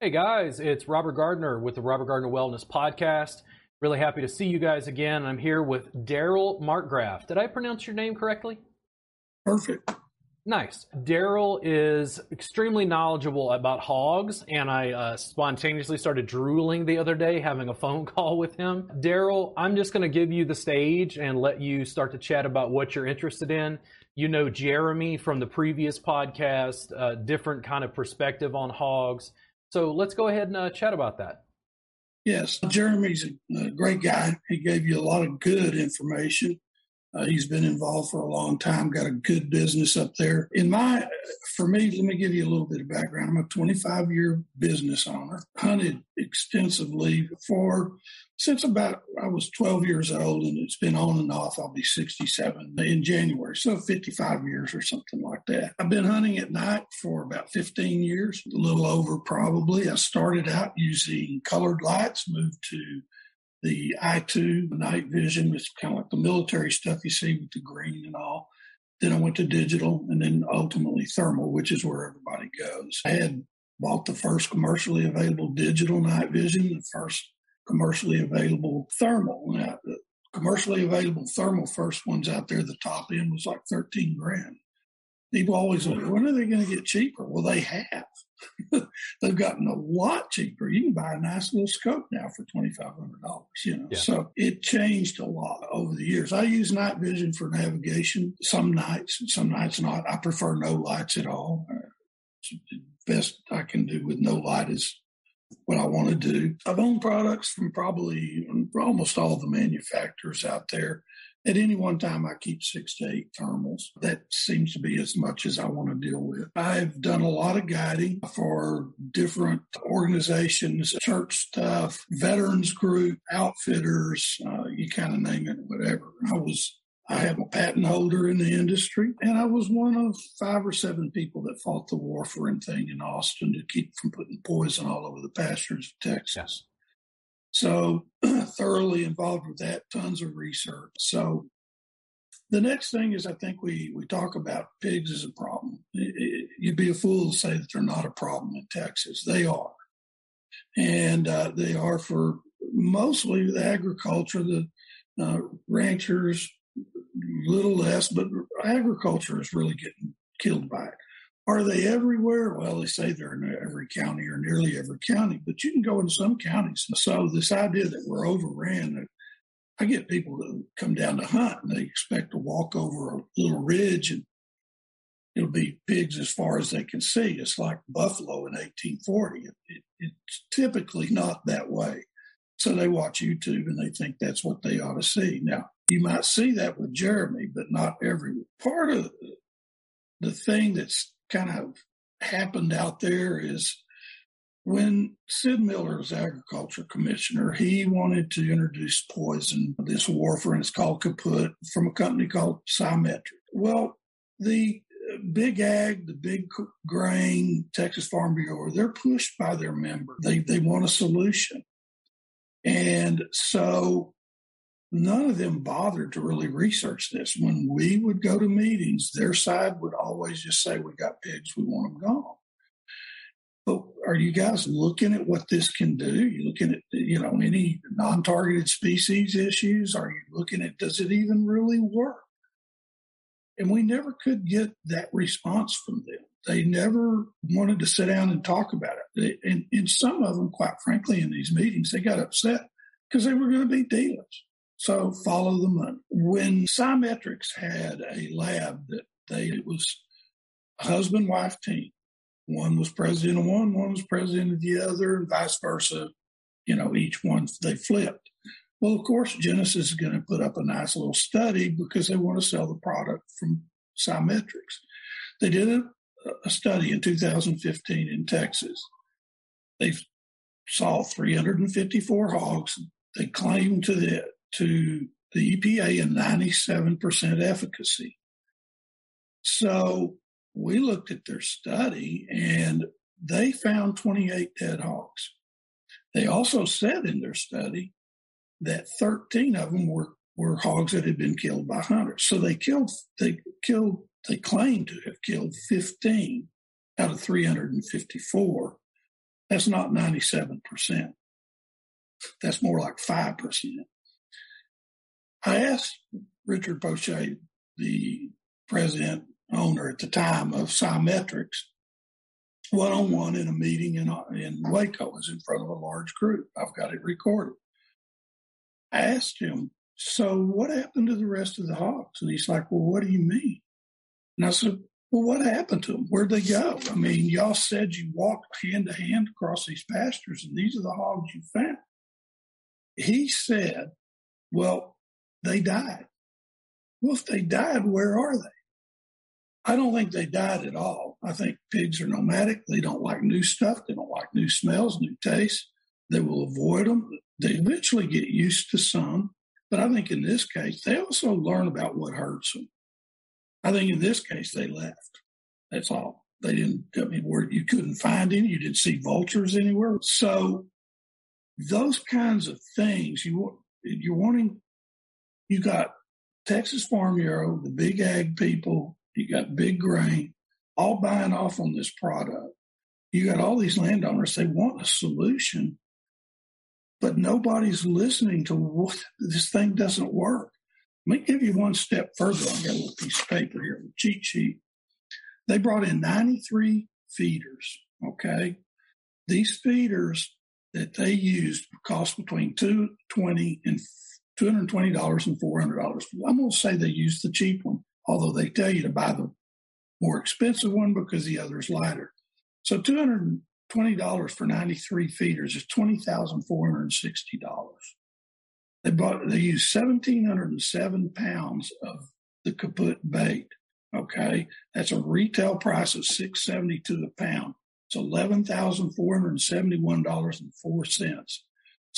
Hey guys, it's Robert Gardner with the Robert Gardner Wellness Podcast. Really happy to see you guys again. I'm here with Daryl Markgraf. Did I pronounce your name correctly? Perfect. Nice. Daryl is extremely knowledgeable about hogs, and I uh, spontaneously started drooling the other day having a phone call with him. Daryl, I'm just going to give you the stage and let you start to chat about what you're interested in. You know Jeremy from the previous podcast, uh, different kind of perspective on hogs. So let's go ahead and uh, chat about that. Yes, Jeremy's a, great guy. He gave you a lot of good information. Uh, he's been involved for a long time, got a good business up there. In my, for me, let me give you a little bit of background. I'm a 25 year business owner, hunted extensively for since about I was 12 years old, and it's been on and off. I'll be 67 in January, so 55 years or something like that. I've been hunting at night for about 15 years, a little over probably. I started out using colored lights, moved to the I2 night vision, which kind of like the military stuff you see with the green and all. Then I went to digital and then ultimately thermal, which is where everybody goes. I had bought the first commercially available digital night vision, the first commercially available thermal. Now, the commercially available thermal first ones out there, the top end was like 13 grand. People always wonder, when are they going to get cheaper? Well, they have. they've gotten a lot cheaper. You can buy a nice little scope now for twenty five hundred dollars. You know, yeah. so it changed a lot over the years. I use night vision for navigation. Some nights, some nights not. I prefer no lights at all. Uh, best I can do with no light is what I want to do. I've owned products from probably almost all the manufacturers out there. At any one time, I keep six to eight thermals. That seems to be as much as I want to deal with. I've done a lot of guiding for different organizations, church stuff, veterans group, outfitters, uh, you kind of name it, whatever. I was I have a patent holder in the industry, and I was one of five or seven people that fought the warfarin thing in Austin to keep from putting poison all over the pastures of Texas. Yes. So thoroughly involved with that, tons of research. So the next thing is I think we, we talk about pigs as a problem. It, it, you'd be a fool to say that they're not a problem in Texas. They are. And uh, they are for mostly the agriculture, the uh, ranchers, little less, but agriculture is really getting killed by it. Are they everywhere? Well, they say they're in every county or nearly every county, but you can go in some counties. So this idea that we're overran, I get people that come down to hunt and they expect to walk over a little ridge and it'll be pigs as far as they can see. It's like buffalo in 1840. It, it, it's typically not that way. So they watch YouTube and they think that's what they ought to see. Now, you might see that with Jeremy, but not everyone. Part of the thing that's kind of happened out there is when Sid Miller was agriculture commissioner, he wanted to introduce poison, this warfarin, it's called Kaput, from a company called Scimetric. Well, the uh, big ag, the big grain, Texas Farm Bureau, they're pushed by their members. They, they want a solution. And so none of them bothered to really research this. When we would go to meetings, their side would always just say, We got pigs, we want them gone. But are you guys looking at what this can do? Are you looking at, you know, any non targeted species issues? Are you looking at, does it even really work? And we never could get that response from them. They never wanted to sit down and talk about it. And, and some of them, quite frankly, in these meetings, they got upset because they were going to be dealers so follow the money. When Scimetrics had a lab that they, it was a husband wife team. One was president of one, one was president of the other, and vice versa. You know, each one they flipped. Well, of course, Genesis is going to put up a nice little study because they want to sell the product from Scimetrics. They did a, a study in 2015 in Texas. They saw 354 hogs. They claimed to the to the EPA a 97% efficacy. So we looked at their study and they found 28 dead hogs. They also said in their study that 13 of them were, were hogs that had been killed by hunters. So they killed, they killed, they claim to have killed 15 out of 354 That's not 97%. That's more like 5%. I asked Richard Poche, the president owner at the time of Scimetrics, one on one in a meeting in, in Waco. was in front of a large group. I've got it recorded. I asked him, So what happened to the rest of the hogs? And he's like, Well, what do you mean? And I said, Well, what happened to them? Where'd they go? I mean, y'all said you walked hand to hand across these pastures, and these are the hogs you found. He said, Well, they died. Well, if they died, where are they? I don't think they died at all. I think pigs are nomadic. They don't like new stuff. They don't like new smells, new tastes. They will avoid them. They eventually get used to some. But I think in this case, they also learn about what hurts them. I think in this case, they left. That's all. They didn't, I mean, where you couldn't find any, you didn't see vultures anywhere. So those kinds of things, you, you're wanting, you got Texas Farm Bureau, the big ag people, you got big grain, all buying off on this product. You got all these landowners, they want a solution, but nobody's listening to what this thing doesn't work. Let me give you one step further. I've got a little piece of paper here, cheat sheet. They brought in 93 feeders. Okay. These feeders that they used cost between 220 and $220 and $400. I'm going to say they used the cheap one although they tell you to buy the more expensive one because the other is lighter. So $220 for 93 feeders is $20,460. They bought, they used 1,707 pounds of the kaput bait. Okay. That's a retail price of 672 a pound. It's $11,471.04. It's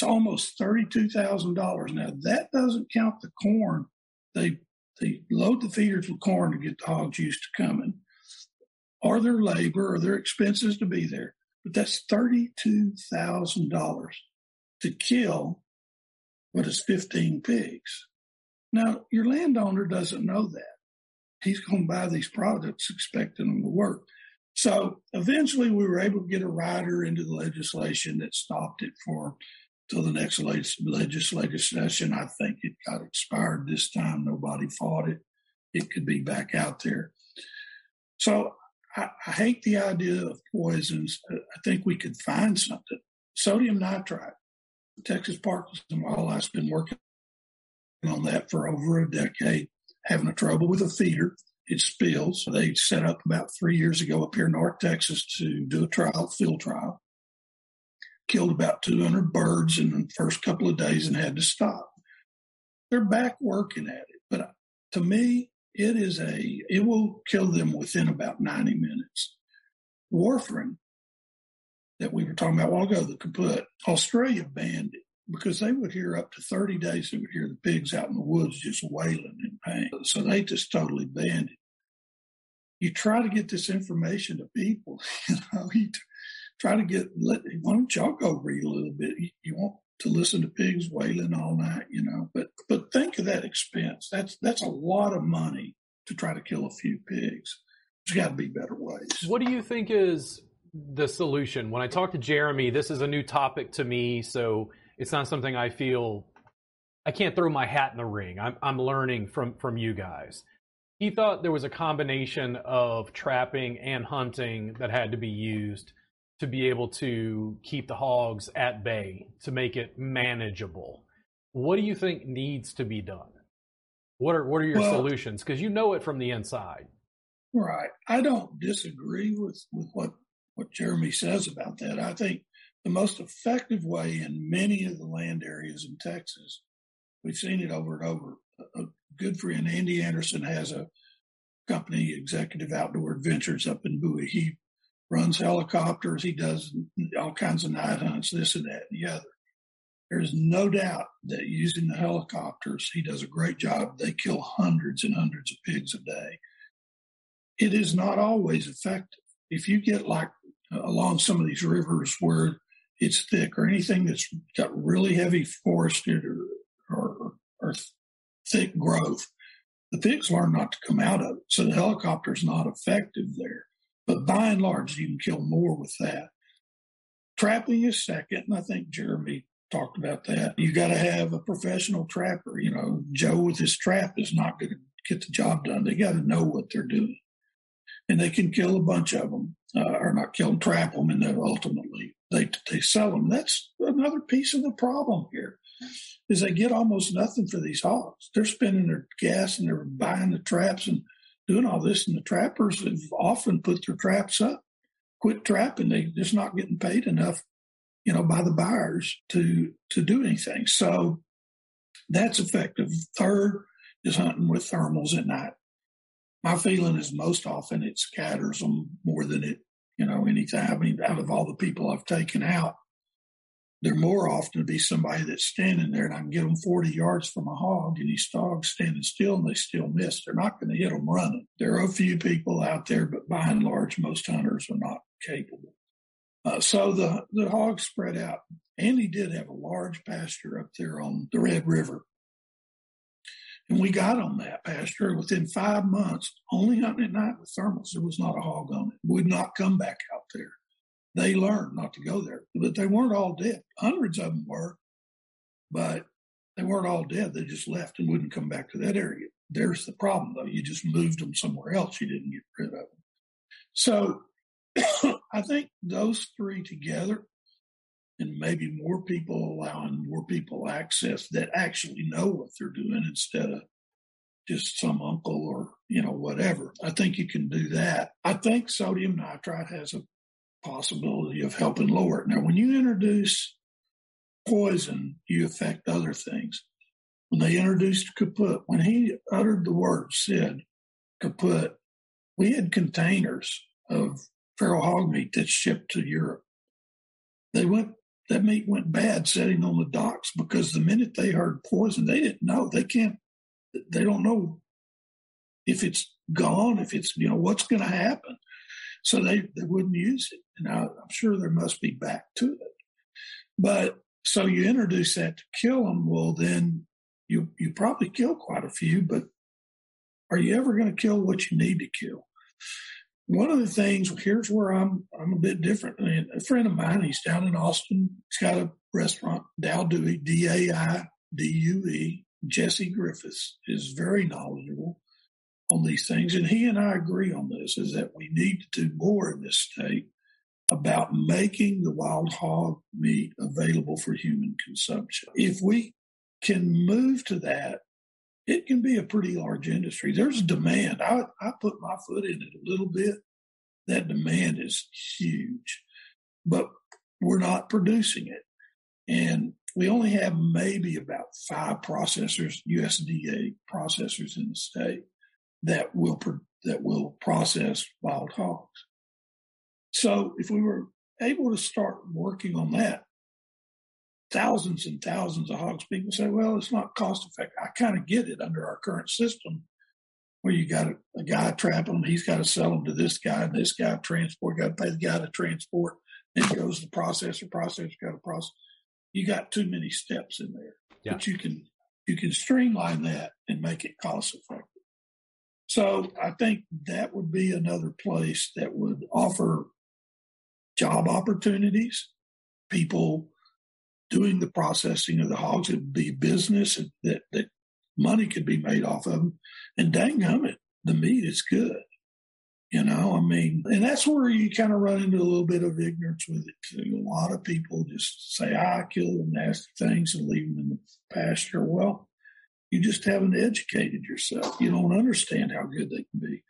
almost $32,000. Now that doesn't count the corn they they load the feeders with corn to get the hogs used to coming, or their labor or their expenses to be there. But that's $32,000 to kill what is 15 pigs. Now, your landowner doesn't know that. He's going to buy these products expecting them to work. So eventually we were able to get a rider into the legislation that stopped it for till the next legislative session. I think it got expired this time. Nobody fought it. It could be back out there. So I, I hate the idea of poisons. I think we could find something. Sodium nitrite. Texas Parks and Wildlife's been working on that for over a decade, having a trouble with a feeder. It spills. They set up about three years ago up here in North Texas to do a trial, field trial killed about 200 birds in the first couple of days and had to stop. They're back working at it, but to me, it is a, it will kill them within about 90 minutes. Warfarin that we were talking about a while ago, the kaput, Australia banned it because they would hear up to 30 days, they would hear the pigs out in the woods just wailing in pain. So they just totally banned it. You try to get this information to people, you know, you, try to get, let, why don't y'all go read a little bit? You, you want to listen to pigs wailing all night, you know, but, but think of that expense. That's, that's a lot of money to try to kill a few pigs. There's got to be better ways. What do you think is the solution? When I talk to Jeremy, this is a new topic to me, so it's not something I feel I can't throw my hat in the ring. I'm, I'm learning from, from you guys. He thought there was a combination of trapping and hunting that had to be used to be able to keep the hogs at bay to make it manageable. What do you think needs to be done? What are what are your well, solutions? Because you know it from the inside. Right. I don't disagree with, with what, what Jeremy says about that. I think the most effective way in many of the land areas in Texas, we've seen it over and over. A, good friend, Andy Anderson, has a company, Executive Outdoor Adventures, up in Bowie. He runs helicopters. He does all kinds of night hunts, this and that and the other. There's no doubt that using the helicopters, he does a great job. They kill hundreds and hundreds of pigs a day. It is not always effective. If you get like along some of these rivers where it's thick or anything that's got really heavy forested or, or, or thick growth, the pigs learn not to come out of it. So the helicopter is not effective there. But by and large, you can kill more with that. trapping is second, and I think Jeremy talked about that. You got to have a professional trapper. You know, Joe with his trap is not going to get the job done. They got to know what they're doing, and they can kill a bunch of them, uh, or not kill them, trap them, and then ultimately they they sell them. That's another piece of the problem here. Is they get almost nothing for these hogs. They're spending their gas and they're buying the traps and doing all this, and the trappers have often put their traps up, quit trapping. They just not getting paid enough you know, by the buyers to to do anything. So that's effective. Third is hunting with thermals at night. My feeling is most often it scatters them more than it, you know, anything. I mean, out of all the people I've taken out, they're more often be somebody that's standing there and I can get them 40 yards from a hog and these dogs standing still and they still miss. They're not going to hit them running. There are a few people out there, but by and large, most hunters are not capable. Uh, so the, the hogs spread out. Andy did have a large pasture up there on the Red River. And we got on that pasture within five months, only hunting at night with thermals. There was not a hog on it. Would not come back out there. They learned not to go there, but they weren't all dead. Hundreds of them were, but they weren't all dead. They just left and wouldn't come back to that area. There's the problem, though. You just moved them somewhere else. You didn't get rid of them. So I think those three together and maybe more people allowing more people access that actually know what they're doing instead of just some uncle or you know whatever. I think you can do that. I think sodium nitrite has a possibility of helping lower it. Now when you introduce poison you affect other things. When they introduced kaput when he uttered the word said kaput we had containers of feral hog meat that shipped to Europe. They went that meat went bad sitting on the docks because the minute they heard poison, they didn't know. They can't they don't know if it's gone, if it's you know what's going to happen. So they, they wouldn't use it. And I, I'm sure there must be back to it. But so you introduce that to kill them. Well, then you you probably kill quite a few, but are you ever going to kill what you need to kill? One of the things here's where I'm I'm a bit different. Mean, a friend of mine, he's down in Austin. He's got a restaurant, Dai Due, D A I D U E. Jesse Griffiths is very knowledgeable on these things, and he and I agree on this: is that we need to do more in this state about making the wild hog meat available for human consumption. If we can move to that, it can be a pretty large industry. There's demand. I, I put my foot in it a little bit. That demand is huge, but we're not producing it. And we only have maybe about five processors, USDA processors in the state that will, that will process wild hogs. So if we were able to start working on that, thousands and thousands of hogs. People say, well, it's not cost effective. I kind of get it under our current system where you got a, a guy trapping them. He's got to sell them to this guy and this guy transport, got to pay the guy to transport. Then goes to the processor, processor got to process. You got too many steps in there, yeah. but you can, you can streamline that and make it cost effective. So I think that would be another place that would offer job opportunities. People doing the processing of the hogs. It would be business that, that money could be made off of them. And dang it, the meat is good. You know, I mean, and that's where you kind of run into a little bit of ignorance with it too. A lot of people just say, ah, I kill the nasty things and leave them in the pasture. Well, you just haven't educated yourself. You don't understand how good they can be.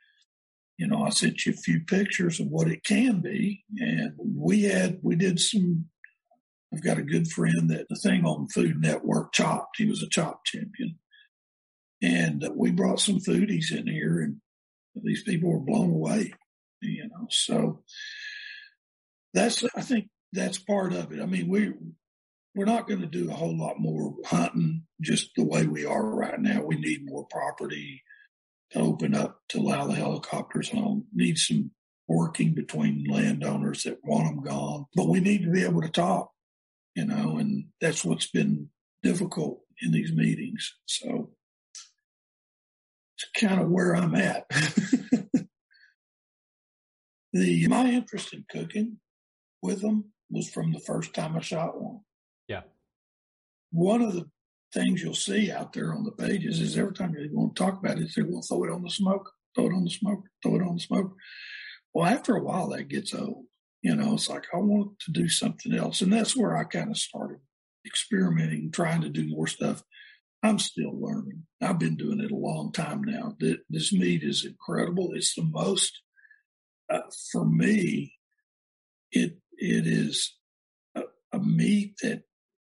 You know, I sent you a few pictures of what it can be. And we had, we did some I've got a good friend that the thing on Food Network chopped. He was a chop champion. And uh, we brought some foodies in here and these people were blown away, you know. So that's, I think that's part of it. I mean, we, we're not going to do a whole lot more hunting just the way we are right now. We need more property to open up to allow the helicopters home. Need some working between landowners that want them gone, but we need to be able to talk you know, and that's what's been difficult in these meetings. So it's kind of where I'm at. the my interest in cooking with them was from the first time I shot one. Yeah. One of the things you'll see out there on the pages is every time you want to talk about it, they're going to throw it on the smoke, throw it on the smoke, throw it on the smoke. Well, after a while, that gets old. You know, it's like I want to do something else. And that's where I kind of started experimenting, trying to do more stuff. I'm still learning. I've been doing it a long time now. This meat is incredible. It's the most, uh, for me, it it is a, a meat that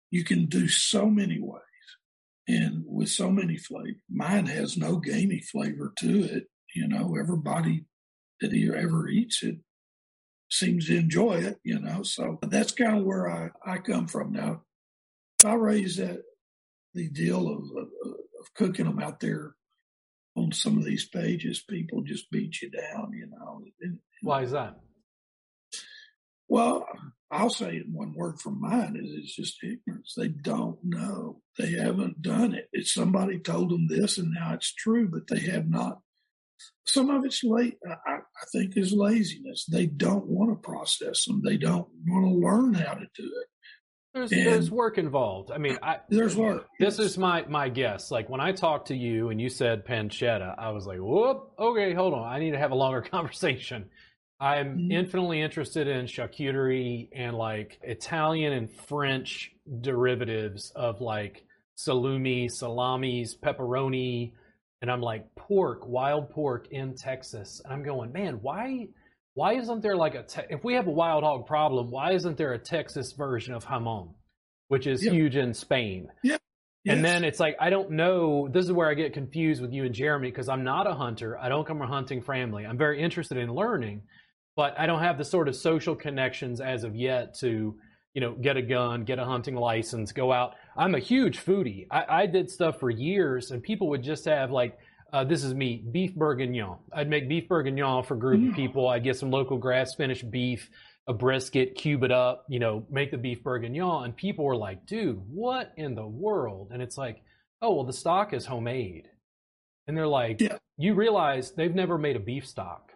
you can do so many ways and with so many flavors. Mine has no gamey flavor to it. You know, everybody that ever eats it seems to enjoy it, you know. So that's kind of where I, I come from now. I raise that the deal of, of, of cooking them out there on some of these pages, people just beat you down, you know. Why is that? Well, I'll say it one word from mine is it's just ignorance. They don't know. They haven't done it. It's somebody told them this and now it's true, but they have not. Some of it's late. I, I think is laziness. They don't want to process them. They don't want to learn how to do it. There's, there's work involved. I mean, I, there's work. This is my my guess. Like when I talked to you and you said pancetta, I was like, "Whoop, okay, hold on. I need to have a longer conversation." I'm mm-hmm. infinitely interested in charcuterie and like Italian and French derivatives of like salumi, salamis, pepperoni, and I'm like pork, wild pork in Texas, and I'm going, man, why? Why isn't there like a te- if we have a wild hog problem? Why isn't there a Texas version of jamon, which is yeah. huge in Spain? Yeah. Yes. And then it's like I don't know. This is where I get confused with you and Jeremy because I'm not a hunter. I don't come from a hunting family. I'm very interested in learning, but I don't have the sort of social connections as of yet to you know get a gun, get a hunting license, go out. I'm a huge foodie. I, I did stuff for years, and people would just have like uh, this is me, beef bourguignon. I'd make beef bourguignon for a group mm. of people. I'd get some local grass finished beef, a brisket, cube it up, you know, make the beef bourguignon. And people were like, dude, what in the world? And it's like, oh, well, the stock is homemade. And they're like, yeah. you realize they've never made a beef stock.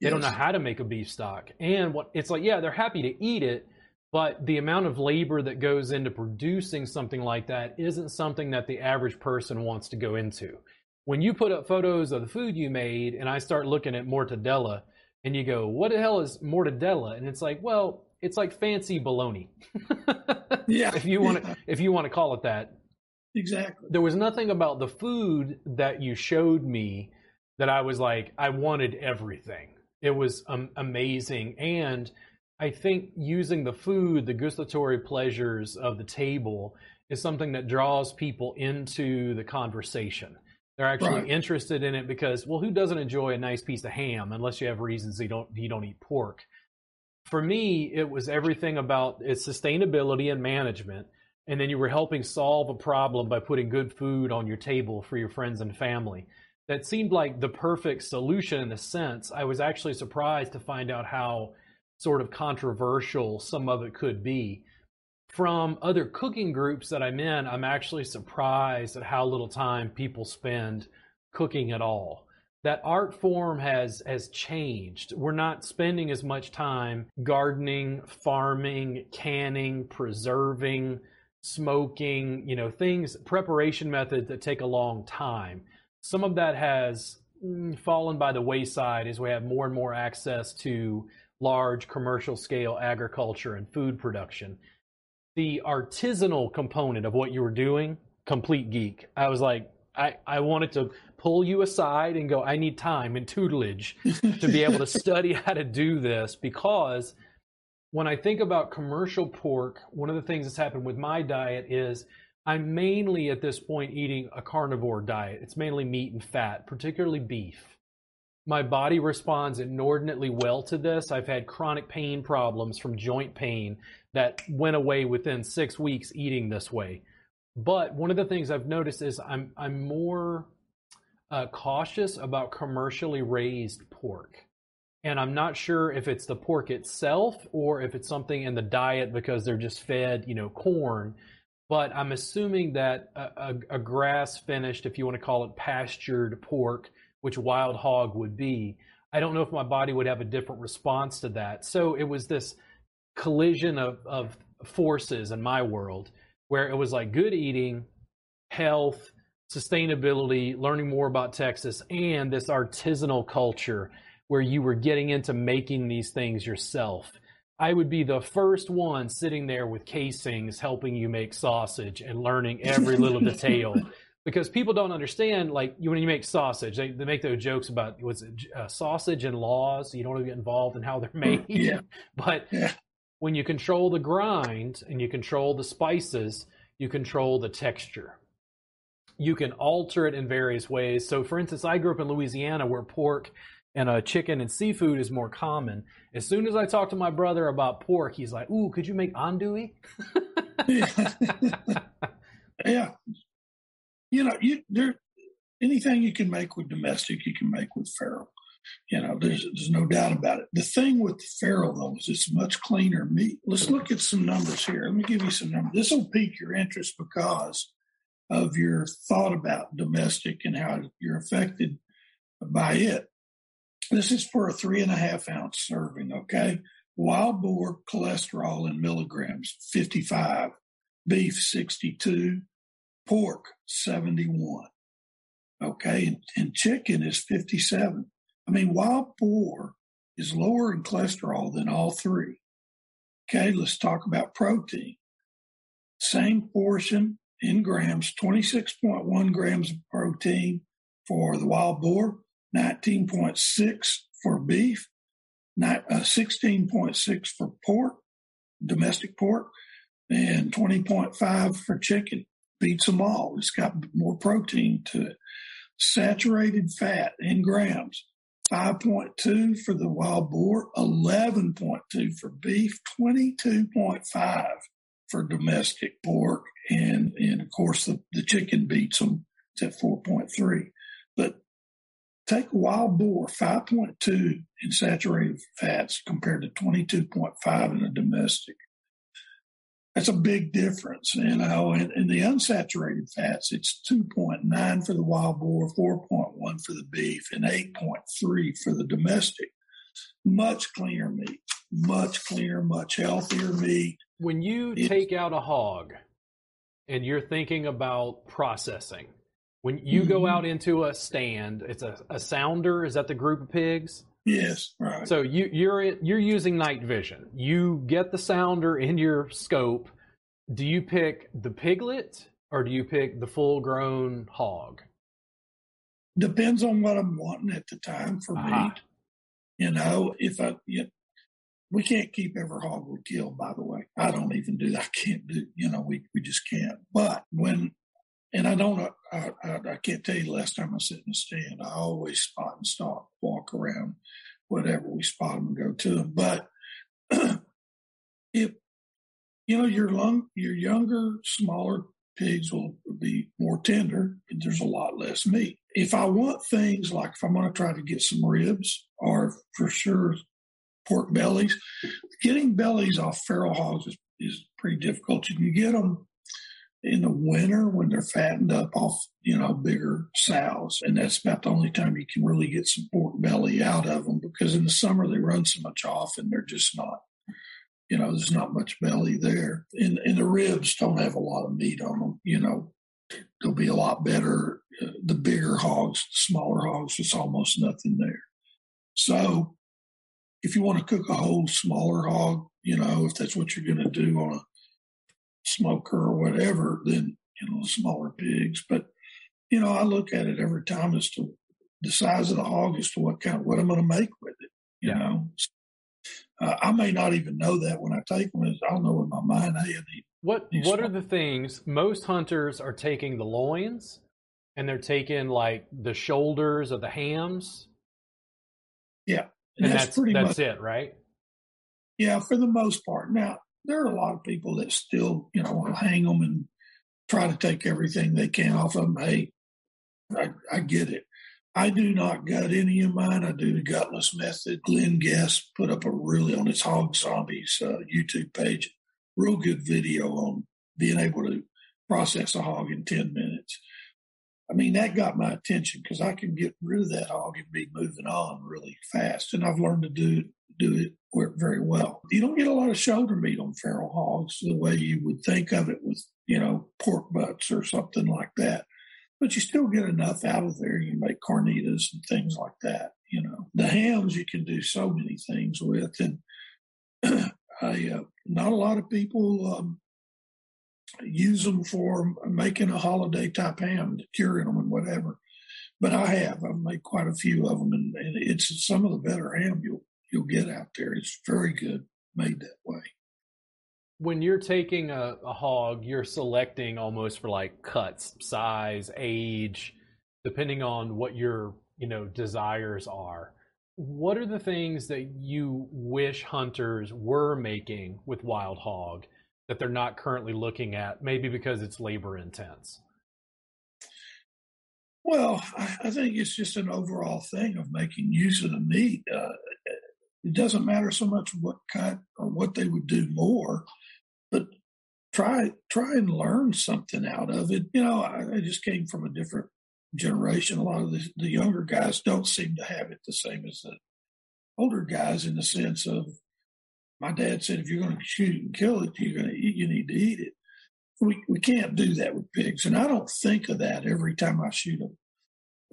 They yes. don't know how to make a beef stock. And what it's like, yeah, they're happy to eat it, but the amount of labor that goes into producing something like that isn't something that the average person wants to go into when you put up photos of the food you made and I start looking at mortadella and you go, what the hell is mortadella? And it's like, well, it's like fancy bologna. yeah. If you want to, if you want to call it that. Exactly. There was nothing about the food that you showed me that I was like, I wanted everything. It was um, amazing. And I think using the food, the gustatory pleasures of the table is something that draws people into the conversation. They're actually right. interested in it because, well, who doesn't enjoy a nice piece of ham unless you have reasons you don't you don't eat pork? For me, it was everything about its sustainability and management, and then you were helping solve a problem by putting good food on your table for your friends and family. That seemed like the perfect solution in a sense. I was actually surprised to find out how sort of controversial some of it could be from other cooking groups that I'm in, I'm actually surprised at how little time people spend cooking at all. That art form has has changed. We're not spending as much time gardening, farming, canning, preserving, smoking, you know, things preparation methods that take a long time. Some of that has mm, fallen by the wayside as we have more and more access to large commercial scale agriculture and food production the artisanal component of what you were doing, complete geek. I was like, I, I wanted to pull you aside and go, I need time and tutelage to be able to study how to do this because when I think about commercial pork, one of the things that's happened with my diet is I'm mainly at this point eating a carnivore diet. It's mainly meat and fat, particularly beef. My body responds inordinately well to this. I've had chronic pain problems from joint pain that went away within six weeks eating this way. But one of the things I've noticed is I'm I'm more uh, cautious about commercially raised pork, and I'm not sure if it's the pork itself or if it's something in the diet because they're just fed you know corn. But I'm assuming that a, a, a grass finished, if you want to call it pastured pork, which wild hog would be, I don't know if my body would have a different response to that. So it was this collision of, of forces in my world where it was like good eating, health, sustainability, learning more about Texas, and this artisanal culture where you were getting into making these things yourself. I would be the first one sitting there with casings helping you make sausage and learning every little detail. Because people don't understand, like when you make sausage, they, they make those jokes about was it uh, sausage and laws. You don't want to get involved in how they're made. Yeah. but Yeah. when you control the grind and you control the spices, you control the texture. You can alter it in various ways. So, for instance, I grew up in Louisiana where pork and uh, chicken and seafood is more common. As soon as I talk to my brother about pork, he's like, "Ooh, could you make andouille?" yeah. yeah. You know, you there anything you can make with domestic, you can make with feral. You know, there's there's no doubt about it. The thing with the feral though is it's much cleaner meat. Let's look at some numbers here. Let me give you some numbers. This will pique your interest because of your thought about domestic and how you're affected by it. This is for a three and a half ounce serving, okay? Wild boar cholesterol in milligrams, 55. Beef, 62. Pork, 71. Okay, and, and chicken is 57. I mean, wild boar is lower in cholesterol than all three. Okay, let's talk about protein. Same portion in grams, 26.1 grams of protein for the wild boar, 19.6 for beef, not, uh, 16.6 for pork, domestic pork, and 20.5 for chicken. Beats them all. It's got more protein to it. Saturated fat in grams, 5.2 for the wild boar, 11.2 for beef, 22.5 for domestic pork, and, and of course the, the chicken beats them. It's at 4.3. But take a wild boar, 5.2 in saturated fats compared to 22.5 in a domestic. That's a big difference, you know. And, and the unsaturated fats, it's 2.9 for the wild boar, 4.1 for the beef, and 8.3 for the domestic. Much cleaner meat, much cleaner, much healthier meat. When you It- take out a hog and you're thinking about processing, when you go Mhm. out into a stand, it's a, a sounder. Is that the group of pigs? Yes, right. So you, you're you're using night vision. You get the sounder in your scope. Do you pick the piglet or do you pick the full grown hog? Depends on what I'm wanting at the time for Aha. meat. You know, if I, you we can't keep every hog we kill, by the way. I don't even do. I can't do, you know, we, we just can't. But when, and I don't, I, I, I can't tell you the last time I sit in a stand. I always spot and stalk, walk around, whatever. We spot them and go to them. But if, you know, your lung, your younger, smaller pigs will be more tender there's a lot less meat. If I want things like if I'm going to try to get some ribs or for sure pork bellies, getting bellies off feral hogs is, is pretty difficult. You can get them in the winter when they're fattened up off, you know, bigger sows. And that's about the only time you can really get some pork belly out of them because in the summer they run so much off and they're just not you know, there's not much belly there. And, and the ribs don't have a lot of meat on them. You know, they'll be a lot better. Uh, the bigger hogs, the smaller hogs, there's almost nothing there. So if you want to cook a whole smaller hog, you know, if that's what you're going to do on a smoker or whatever, then, you know, smaller pigs. But, you know, I look at it every time as to the size of the hog as to what kind of, what I'm going to make with it, you Yeah. know. Uh, I may not even know that when I take them. I'll know in my mind, hey, I need What what are the things most hunters are taking the loins and they're taking like the shoulders of the hams and, and that's, that's pretty that's much it, right? yeah for the most part. Now there are a lot of people that still you know will hang them and try to take everything they can off of them. Hey, I, I get it. I do not gut any of mine. I do the gutless method. Glenn Guest put up a really on his Hog Zombies uh, YouTube page, real good video on being able to process a hog in ten minutes. I mean, that got my attention because I can get rid of that hog and be moving on really fast. And I've learned to do do it very well. You don't get a lot of shoulder meat on feral hogs the way you would think of it with, you know, pork butts or something like that. But you still get enough out of there. You make carnitas and things like that. You know, the hams you can do so many things with, and I, uh, not a lot of people um, use them for making a holiday type ham, curing them and whatever. But I have. I've made quite a few of them, and, and it's some of the better ham you'll you'll get out there. It's very good, made that way. When you're taking a, a hog, you're selecting almost for like cuts, size, age, depending on what your you know desires are. What are the things that you wish hunters were making with wild hog that they're not currently looking at, maybe because it's labor intense? Well, I think it's just an overall thing of making use of the meat. Uh, it doesn't matter so much what cut or what they would do more, but try try and learn something out of it. You know, I, I just came from a different generation. A lot of the, the younger guys don't seem to have it the same as the older guys in the sense of my dad said, if you're going to shoot and kill it, you're going to eat, you need to eat it. We, we can't do that with pigs. And I don't think of that every time I shoot a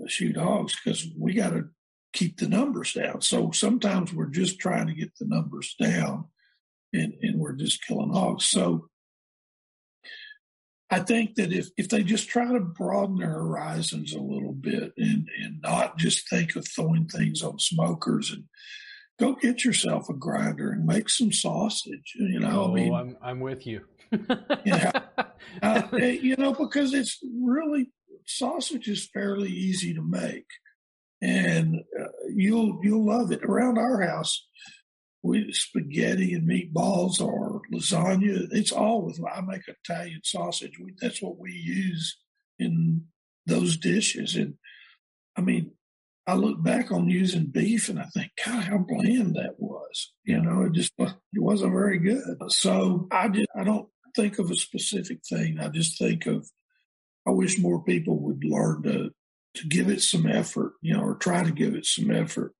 uh, shoot hogs because we got to keep the numbers down. So sometimes we're just trying to get the numbers down and, and we're just killing hogs. So I think that if, if they just try to broaden their horizons a little bit and, and not just think of throwing things on smokers and go get yourself a grinder and make some sausage. You know, oh, I mean, I'm, I'm with you. yeah, uh, you know, because it's really sausage is fairly easy to make, and uh, you'll you'll love it. Around our house, we spaghetti and meatballs or lasagna. It's all with I make Italian sausage. We, that's what we use in those dishes, and I mean, I look back on using beef and I think, God, how bland that was. You know, it just it wasn't very good. So I just I don't think of a specific thing. I just think of I wish more people would learn to to give it some effort, you know, or try to give it some effort.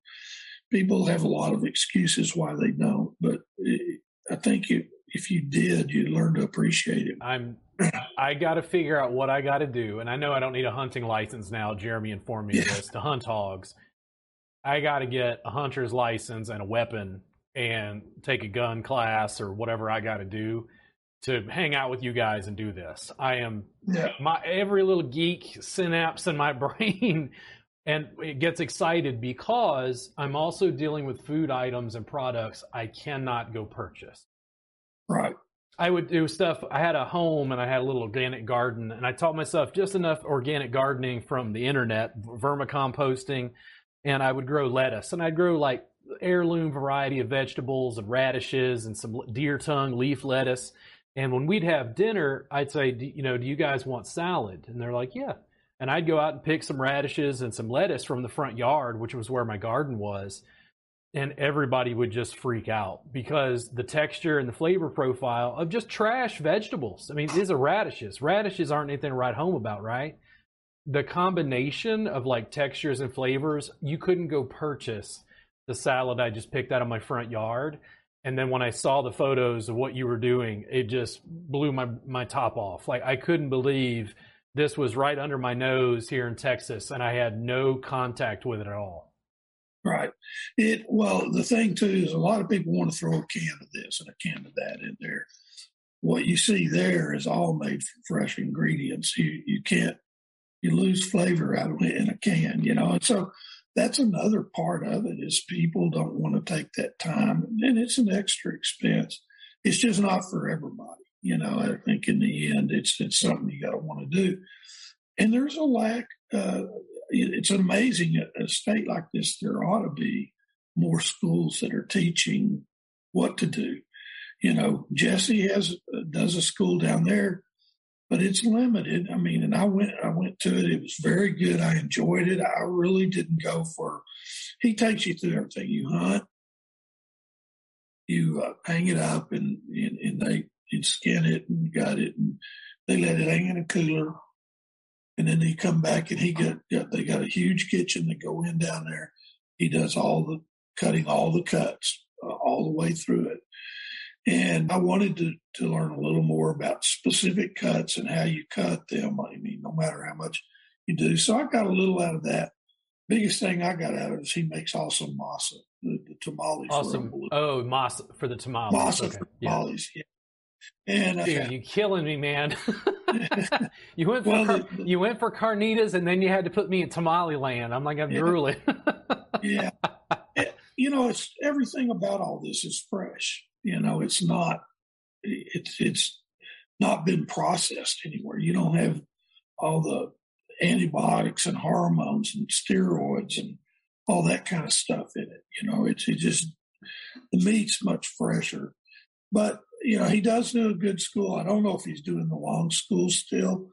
People have a lot of excuses why they don't, but it, I think you, if you did, you'd learn to appreciate it. I'm I got to figure out what I got to do, and I know I don't need a hunting license now. Jeremy informed me of this to hunt hogs. I got to get a hunter's license and a weapon, and take a gun class or whatever I got to do to hang out with you guys and do this. I am yeah. my every little geek synapse in my brain and it gets excited because I'm also dealing with food items and products I cannot go purchase. Right. I would do stuff. I had a home and I had a little organic garden, and I taught myself just enough organic gardening from the internet, vermicomposting, and I would grow lettuce. And I'd grow like heirloom variety of vegetables and radishes and some deer tongue leaf lettuce. And when we'd have dinner, I'd say, you know, do you guys want salad? And they're like, yeah. And I'd go out and pick some radishes and some lettuce from the front yard, which was where my garden was and everybody would just freak out because the texture and the flavor profile of just trash vegetables. I mean, these are radishes. Radishes aren't anything to write home about, right? The combination of like textures and flavors, you couldn't go purchase the salad I just picked out of my front yard. And then when I saw the photos of what you were doing, it just blew my my top off. Like I couldn't believe this was right under my nose here in Texas and I had no contact with it at all. Right. It well, the thing too is a lot of people want to throw a can of this and a can of that in there. What you see there is all made from fresh ingredients. You you can't you lose flavor out of it in a can, you know. And so that's another part of it is people don't want to take that time, and it's an extra expense. It's just not for everybody, you know. I think in the end, it's it's something you got to want to do, and there's a lack. Uh, it's amazing a state like this, there ought to be more schools that are teaching what to do. You know, Jesse has does a school down there, but it's limited. I mean, and I went I went to it. It was very good. I enjoyed it. I really didn't go for. He takes you through everything. You hunt, you uh, hang it up, and, and and they you skin it and gut it, and they let it hang in a cooler And then he come back and he got, got they got a huge kitchen to go in down there. He does all the cutting, all the cuts, uh, all the way through it. And I wanted to, to learn a little more about specific cuts and how you cut them. I mean, no matter how much you do. So I got a little out of that. Biggest thing I got out of it is he makes awesome masa, the, the tamales. Awesome. Oh, masa for the tamales. Masa okay. for tamales, yeah. yeah. And uh, Dude, you killing me, man. you went for well, car- the, you went for carnitas, and then you had to put me in tamale land. I'm like, I'm yeah. drooling. yeah, you know, it's everything about all this is fresh. You know, it's not it's it's not been processed anywhere. You don't have all the antibiotics and hormones and steroids and all that kind of stuff in it. You know, it's it just the meat's much fresher. But you know, he does do a good school. I don't know if he's doing the long school still,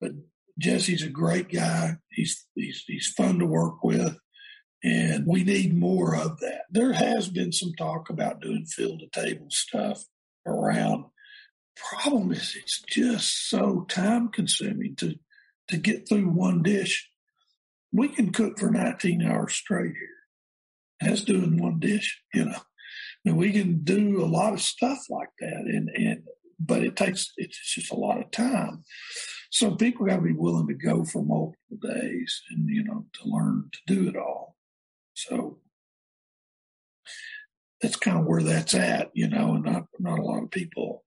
but Jesse's a great guy. He's he's he's fun to work with, and we need more of that. There has been some talk about doing field to table stuff around. Problem is, it's just so time consuming to to get through one dish. We can cook for 19 hours straight here. That's doing one dish, you know. And we can do a lot of stuff like that, and and but it takes it's just a lot of time. So people got to be willing to go for multiple days, and you know, to learn to do it all. So that's kind of where that's at, you know, and not not a lot of people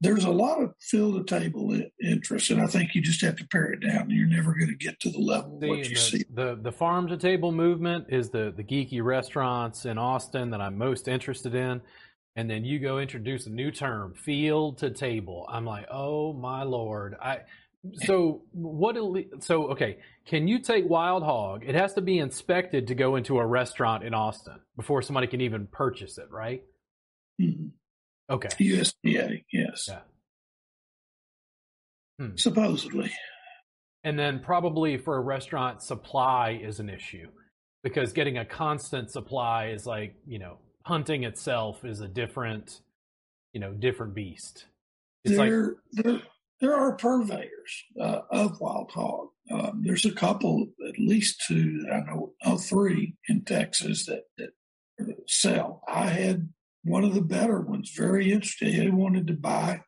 there's a lot of field to table interest, and I think you just have to pare it down. You're never going to get to the level the, what you the, see. The the farm to table movement is the the geeky restaurants in Austin that I'm most interested in, and then you go introduce a new term, field to table. I'm like, oh my lord, I. So what? So okay, can you take wild hog? It has to be inspected to go into a restaurant in Austin before somebody can even purchase it, right? Mm-hmm. Okay. USDA, yes. Yeah. Hmm. Supposedly. And then probably for a restaurant, supply is an issue because getting a constant supply is like, you know, hunting itself is a different, you know, different beast. It's there, like, there, there are purveyors uh, of wild hog. Um, there's a couple, at least two that I know, oh, three in Texas that, that sell. I had one of the better ones, very interesting. They wanted to buy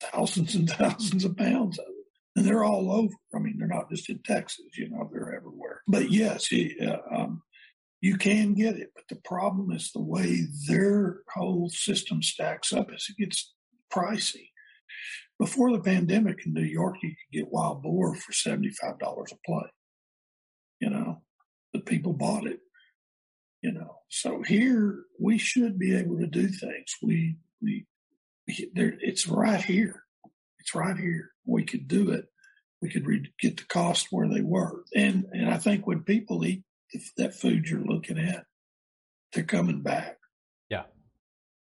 thousands and thousands of pounds of it. And they're all over. I mean, they're not just in Texas, you know, they're everywhere. But yes, uh, um, you can get it. But the problem is the way their whole system stacks up is it gets pricey. Before the pandemic in New York, you could get wild boar for $75 a plate. You know, the people bought it you know. So here we should be able to do things. We we, there, it's right here. It's right here. We could do it. We could re- get the cost where they were, and and I think when people eat that food you're looking at, they're coming back. Yeah,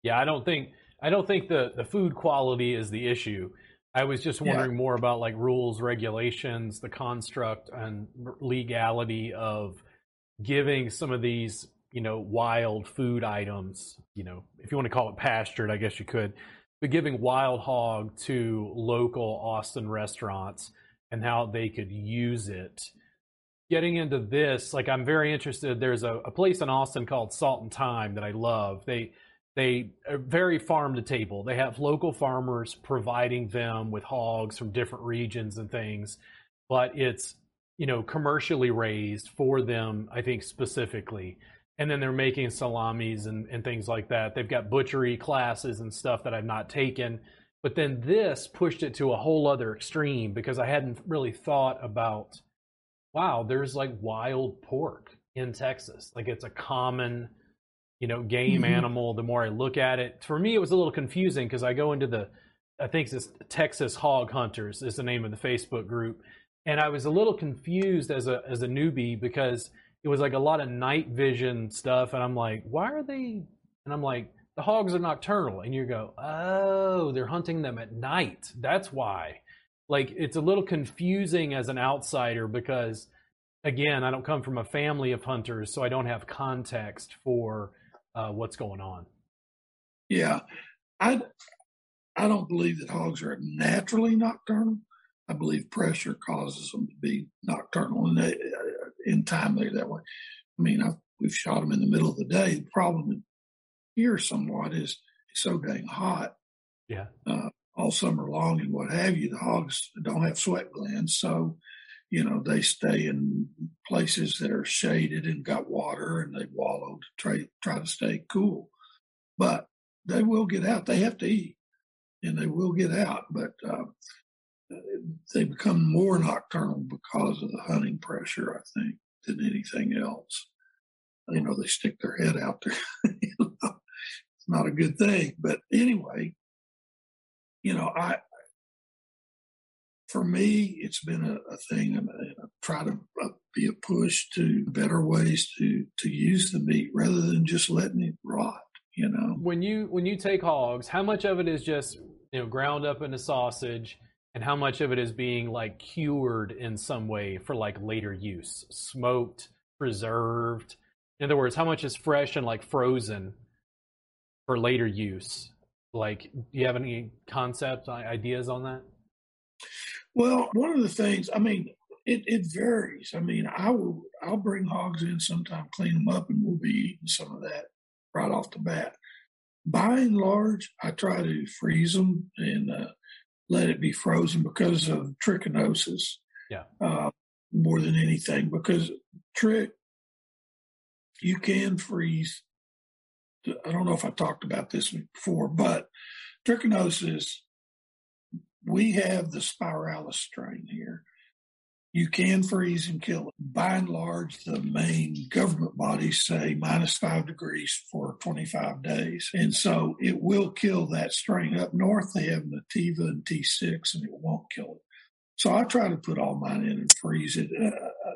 yeah. I don't think I don't think the the food quality is the issue. I was just wondering yeah. more about like rules, regulations, the construct and legality of giving some of these you know, wild food items, you know, if you want to call it pastured, I guess you could, but giving wild hog to local Austin restaurants and how they could use it. Getting into this, like I'm very interested. There's a, a place in Austin called Salt and Time that I love. They they are very farm to table. They have local farmers providing them with hogs from different regions and things, but it's you know commercially raised for them. I think specifically and then they're making salamis and, and things like that. They've got butchery classes and stuff that I've not taken. But then this pushed it to a whole other extreme because I hadn't really thought about, wow, there's like wild pork in Texas. Like it's a common, you know, game mm-hmm. animal. The more I look at it, for me, it was a little confusing because I go into the, I think it's Texas Hog Hunters is the name of the Facebook group. And I was a little confused as a, as a newbie because it was like a lot of night vision stuff, and I'm like, why are they? And I'm like, the hogs are nocturnal, and you go, oh, they're hunting them at night. That's why. Like it's a little confusing as an outsider because, again, I don't come from a family of hunters, so I don't have context for uh, what's going on. Yeah, I I don't believe that hogs are naturally nocturnal. I believe pressure causes them to be nocturnal, and they, in time they're that way. I mean, I've, we've shot them in the middle of the day. The problem here somewhat is it's so dang hot. Yeah. Uh, all summer long and what have you. The hogs don't have sweat glands, so you know they stay in places that are shaded and got water, and they wallow to try try to stay cool. But they will get out. They have to eat, and they will get out. But uh, they become more nocturnal because of the hunting pressure, I think, than anything else. You know, they stick their head out there. it's not a good thing. But anyway, you know, I for me, it's been a, a thing, and I try to uh, be a push to better ways to to use the meat rather than just letting it rot. You know, when you when you take hogs, how much of it is just you know ground up into sausage, and how much of it is being like cured in some way for like later use, smoked, preserved. In other words, how much is fresh and like frozen for later use? Like, do you have any concepts, ideas on that? Well, one of the things, I mean, it, it varies. I mean, I will, I'll bring hogs in sometime, clean them up, and we'll be eating some of that right off the bat. By and large, I try to freeze them and uh, let it be frozen because of trichinosis. Yeah. Uh, more than anything, because trick, you can freeze I don't know if I talked about this before, but trichinosis, we have the spiralis strain here. You can freeze and kill it. By and large, the main government bodies say minus five degrees for 25 days. And so it will kill that strain. Up north, they have Nativa and T6 and it won't kill it. So I try to put all mine in and freeze it. Uh, uh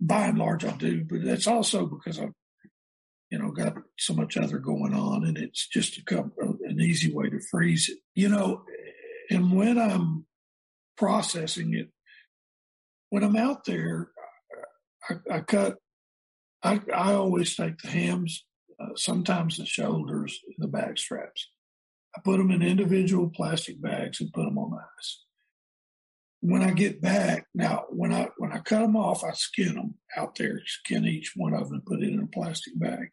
by and large, I do, but that's also because I've you know, got so much other going on, and it's just a couple, an easy way to freeze it. You know, and when I'm processing it, when I'm out there, I, I cut. I, I always take the hams, uh, sometimes the shoulders, the back straps. I put them in individual plastic bags and put them on ice. When I get back, now when I when I cut them off, I skin them out there, skin each one of them, and put it in a plastic bag.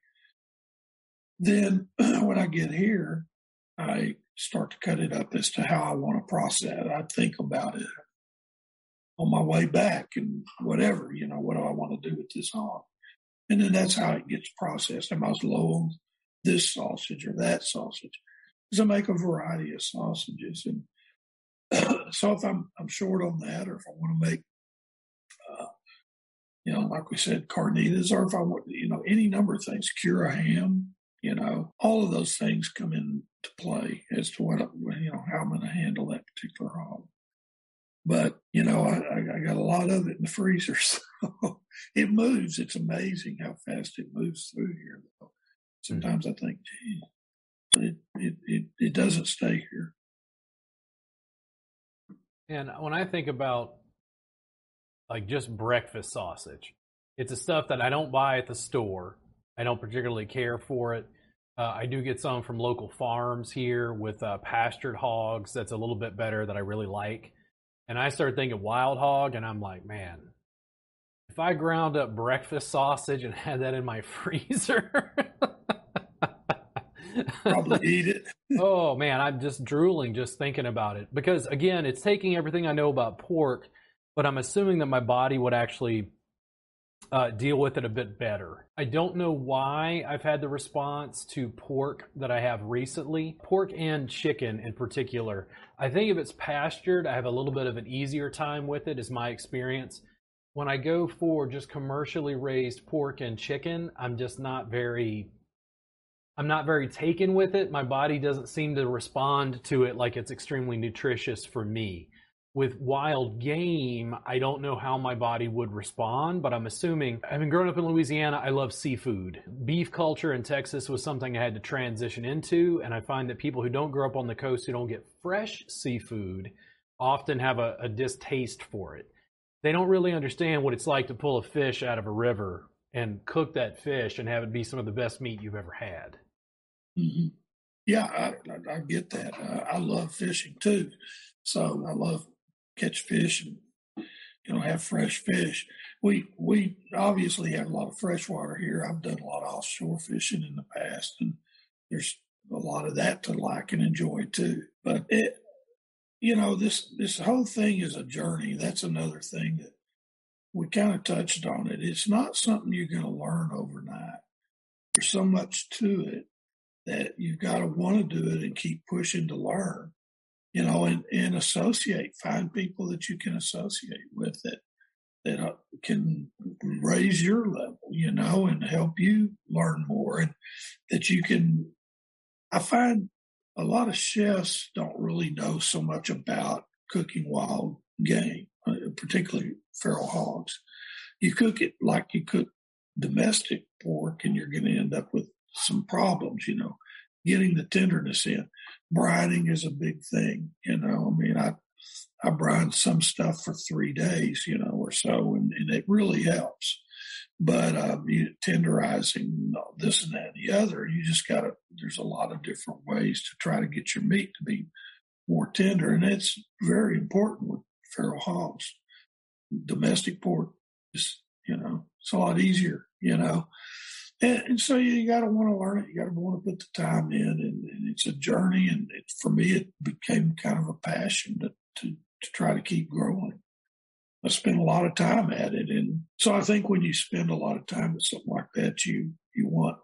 Then when I get here, I start to cut it up as to how I want to process it. I think about it on my way back and whatever, you know, what do I want to do with this hog? And then that's how it gets processed. Am I low on this sausage or that sausage? Because I make a variety of sausages. And so if I'm, I'm short on that, or if I want to make, uh, you know, like we said, carnitas, or if I want, you know, any number of things, cure a ham, you know, all of those things come into play as to what, you know, how I'm going to handle that particular hog. But, you know, I, I got a lot of it in the freezer. So it moves. It's amazing how fast it moves through here. Though. Sometimes mm-hmm. I think, gee, it, it, it, it doesn't stay here. And when I think about like just breakfast sausage, it's the stuff that I don't buy at the store. I don't particularly care for it. Uh, I do get some from local farms here with uh, pastured hogs. That's a little bit better that I really like. And I started thinking wild hog, and I'm like, man, if I ground up breakfast sausage and had that in my freezer, probably eat it. oh man, I'm just drooling just thinking about it because again, it's taking everything I know about pork, but I'm assuming that my body would actually uh, deal with it a bit better. I don't know why I've had the response to pork that I have recently, pork and chicken in particular. I think if it's pastured, I have a little bit of an easier time with it, is my experience. When I go for just commercially raised pork and chicken, I'm just not very. I'm not very taken with it. My body doesn't seem to respond to it like it's extremely nutritious for me with wild game, I don't know how my body would respond, but I'm assuming, having grown up in Louisiana, I love seafood. Beef culture in Texas was something I had to transition into, and I find that people who don't grow up on the coast who don't get fresh seafood often have a, a distaste for it. They don't really understand what it's like to pull a fish out of a river and cook that fish and have it be some of the best meat you've ever had. Mm-hmm. Yeah, I, I, I, get that. I love fishing too. So I love catch fish and you know have fresh fish. We we obviously have a lot of freshwater here. I've done a lot of offshore fishing in the past, and there's a lot of that to like and enjoy too. But it, you know, this this whole thing is a journey. That's another thing that we kind of touched on it. It's not something you're going to learn overnight. There's so much to it that you've got to want to do it and keep pushing to learn, you know, and, and associate, find people that you can associate with that, that uh, can raise your level, you know, and help you learn more and that you can, I find a lot of chefs don't really know so much about cooking wild game, uh, particularly feral hogs. You cook it like you cook domestic pork, and you're going to end up with some problems. You know, getting the tenderness in. Brining is a big thing. You know, I mean, I I brine some stuff for three days, you know, or so, and, and it really helps. But um, you, tenderizing this and that and the other, you just got to. There's a lot of different ways to try to get your meat to be more tender, and it's very important with feral hogs domestic pork is, you know, it's a lot easier, you know. And, and so you got to want to learn it. You got to want to put the time in, and, and it's a journey. And it, for me, it became kind of a passion to, to, to try to keep growing. I spent a lot of time at it, and so I think when you spend a lot of time at something like that, you you want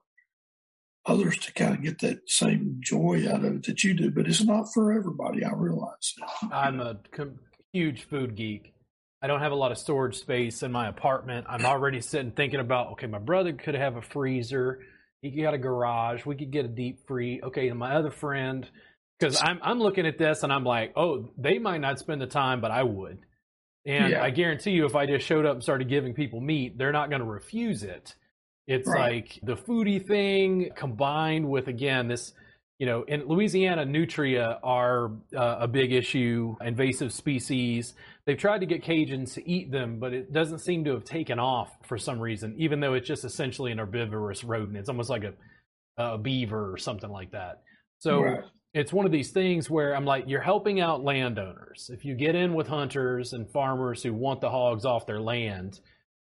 others to kind of get that same joy out of it that you do. But it's not for everybody. I realize. I'm a huge food geek, I don't have a lot of storage space in my apartment. I'm already sitting thinking about, okay, my brother could have a freezer. He got a garage. We could get a deep free. Okay, and my other friend, because I'm I'm looking at this and I'm like, oh, they might not spend the time, but I would. And yeah. I guarantee you, if I just showed up and started giving people meat, they're not going to refuse it. It's right. like the foodie thing combined with again this you know, in Louisiana, nutria are uh, a big issue, invasive species. They've tried to get Cajuns to eat them, but it doesn't seem to have taken off for some reason, even though it's just essentially an herbivorous rodent. It's almost like a, a beaver or something like that. So right. it's one of these things where I'm like, you're helping out landowners. If you get in with hunters and farmers who want the hogs off their land,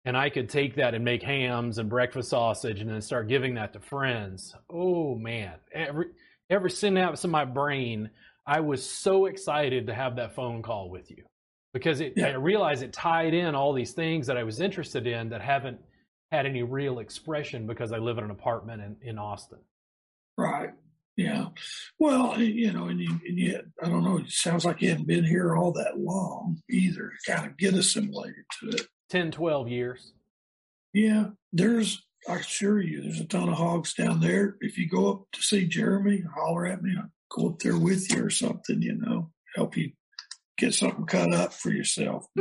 and I could take that and make hams and breakfast sausage and then start giving that to friends. Oh man, every every synapse in my brain, I was so excited to have that phone call with you because it, yeah. I realized it tied in all these things that I was interested in that haven't had any real expression because I live in an apartment in, in Austin. Right. Yeah. Well, you know, and, you, and yet, I don't know, it sounds like you hadn't been here all that long either to kind of get assimilated to it. 10, 12 years. Yeah. There's, I assure you, there's a ton of hogs down there. If you go up to see Jeremy, holler at me. I'll go up there with you or something, you know, help you get something cut up for yourself.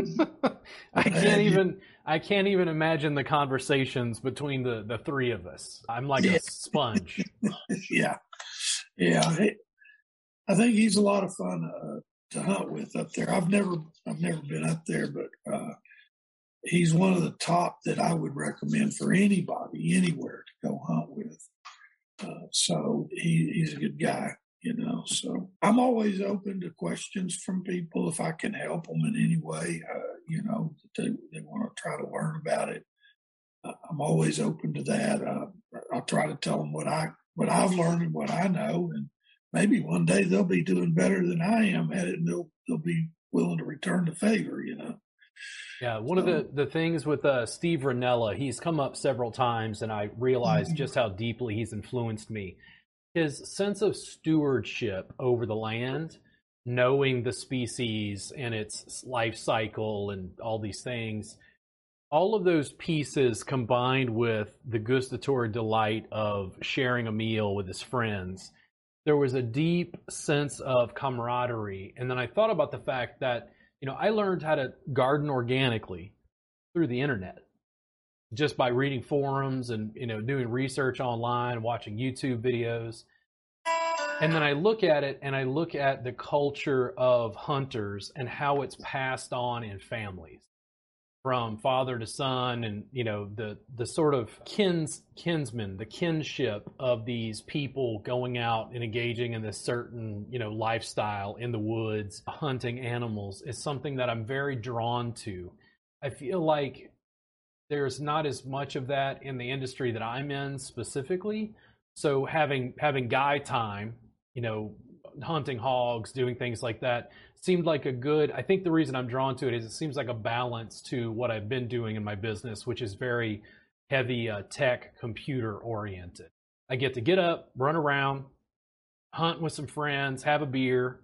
I can't even you. I can't even imagine the conversations between the the three of us. I'm like yeah. a sponge. yeah, yeah. I think he's a lot of fun uh, to hunt with up there. I've never I've never been up there, but uh, he's one of the top that I would recommend for anybody anywhere to go hunt with. Uh, so he, he's a good guy, you know. So I'm always open to questions from people if I can help them in any way. Uh, you know, they, they want to try to learn about it. Uh, I'm always open to that. Uh, I'll try to tell them what I what I've learned and what I know, and maybe one day they'll be doing better than I am at it, and they'll they'll be willing to return the favor. You know. Yeah, one so, of the, the things with uh, Steve Rinella, he's come up several times, and I realized mm-hmm. just how deeply he's influenced me. His sense of stewardship over the land, knowing the species and its life cycle and all these things, all of those pieces combined with the gustatory delight of sharing a meal with his friends, there was a deep sense of camaraderie. And then I thought about the fact that you know, I learned how to garden organically through the internet just by reading forums and, you know, doing research online, watching YouTube videos. And then I look at it and I look at the culture of hunters and how it's passed on in families. from father to son and you know the the sort of kins kinsmen the kinship of these people going out and engaging in this certain you know lifestyle in the woods hunting animals is something that I'm very drawn to I feel like there's not as much of that in the industry that I'm in specifically. So having having guy time you know hunting hogs doing things like that seemed like a good i think the reason i'm drawn to it is it seems like a balance to what i've been doing in my business which is very heavy uh, tech computer oriented. I get to get up run around hunt with some friends have a beer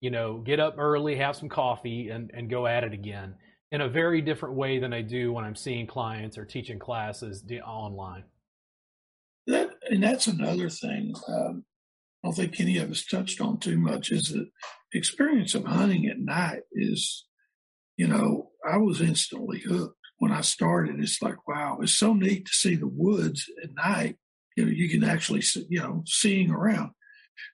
you know get up early have some coffee and, and go at it again in a very different way than i do when i'm seeing clients or teaching classes online that and that's another thing um, I don't think any of us touched on too much is the experience of hunting at night is, you know, I was instantly hooked when I started. It's like, wow, it's so neat to see the woods at night. You know, you can actually, see, you know, seeing around.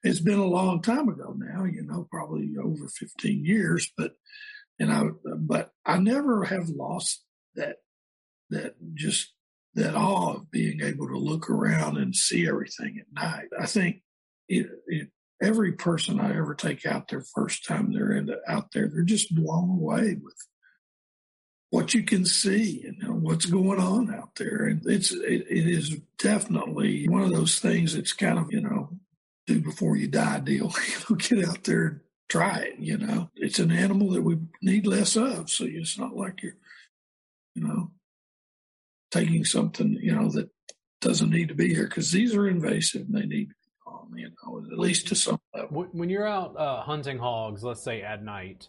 It's been a long time ago now, you know, probably over 15 years, but, and I, but I never have lost that, that just that awe of being able to look around and see everything at night. I think it, it, every person I ever take out their first time they're in, out there, they're just blown away with what you can see and uh, what's going on out there. And it's it, it is definitely one of those things that's kind of you know do before you die deal. you know, get out there try it. You know, it's an animal that we need less of, so it's not like you're you know taking something you know that doesn't need to be here because these are invasive and they need you know, at least to some level. When you're out uh, hunting hogs, let's say at night,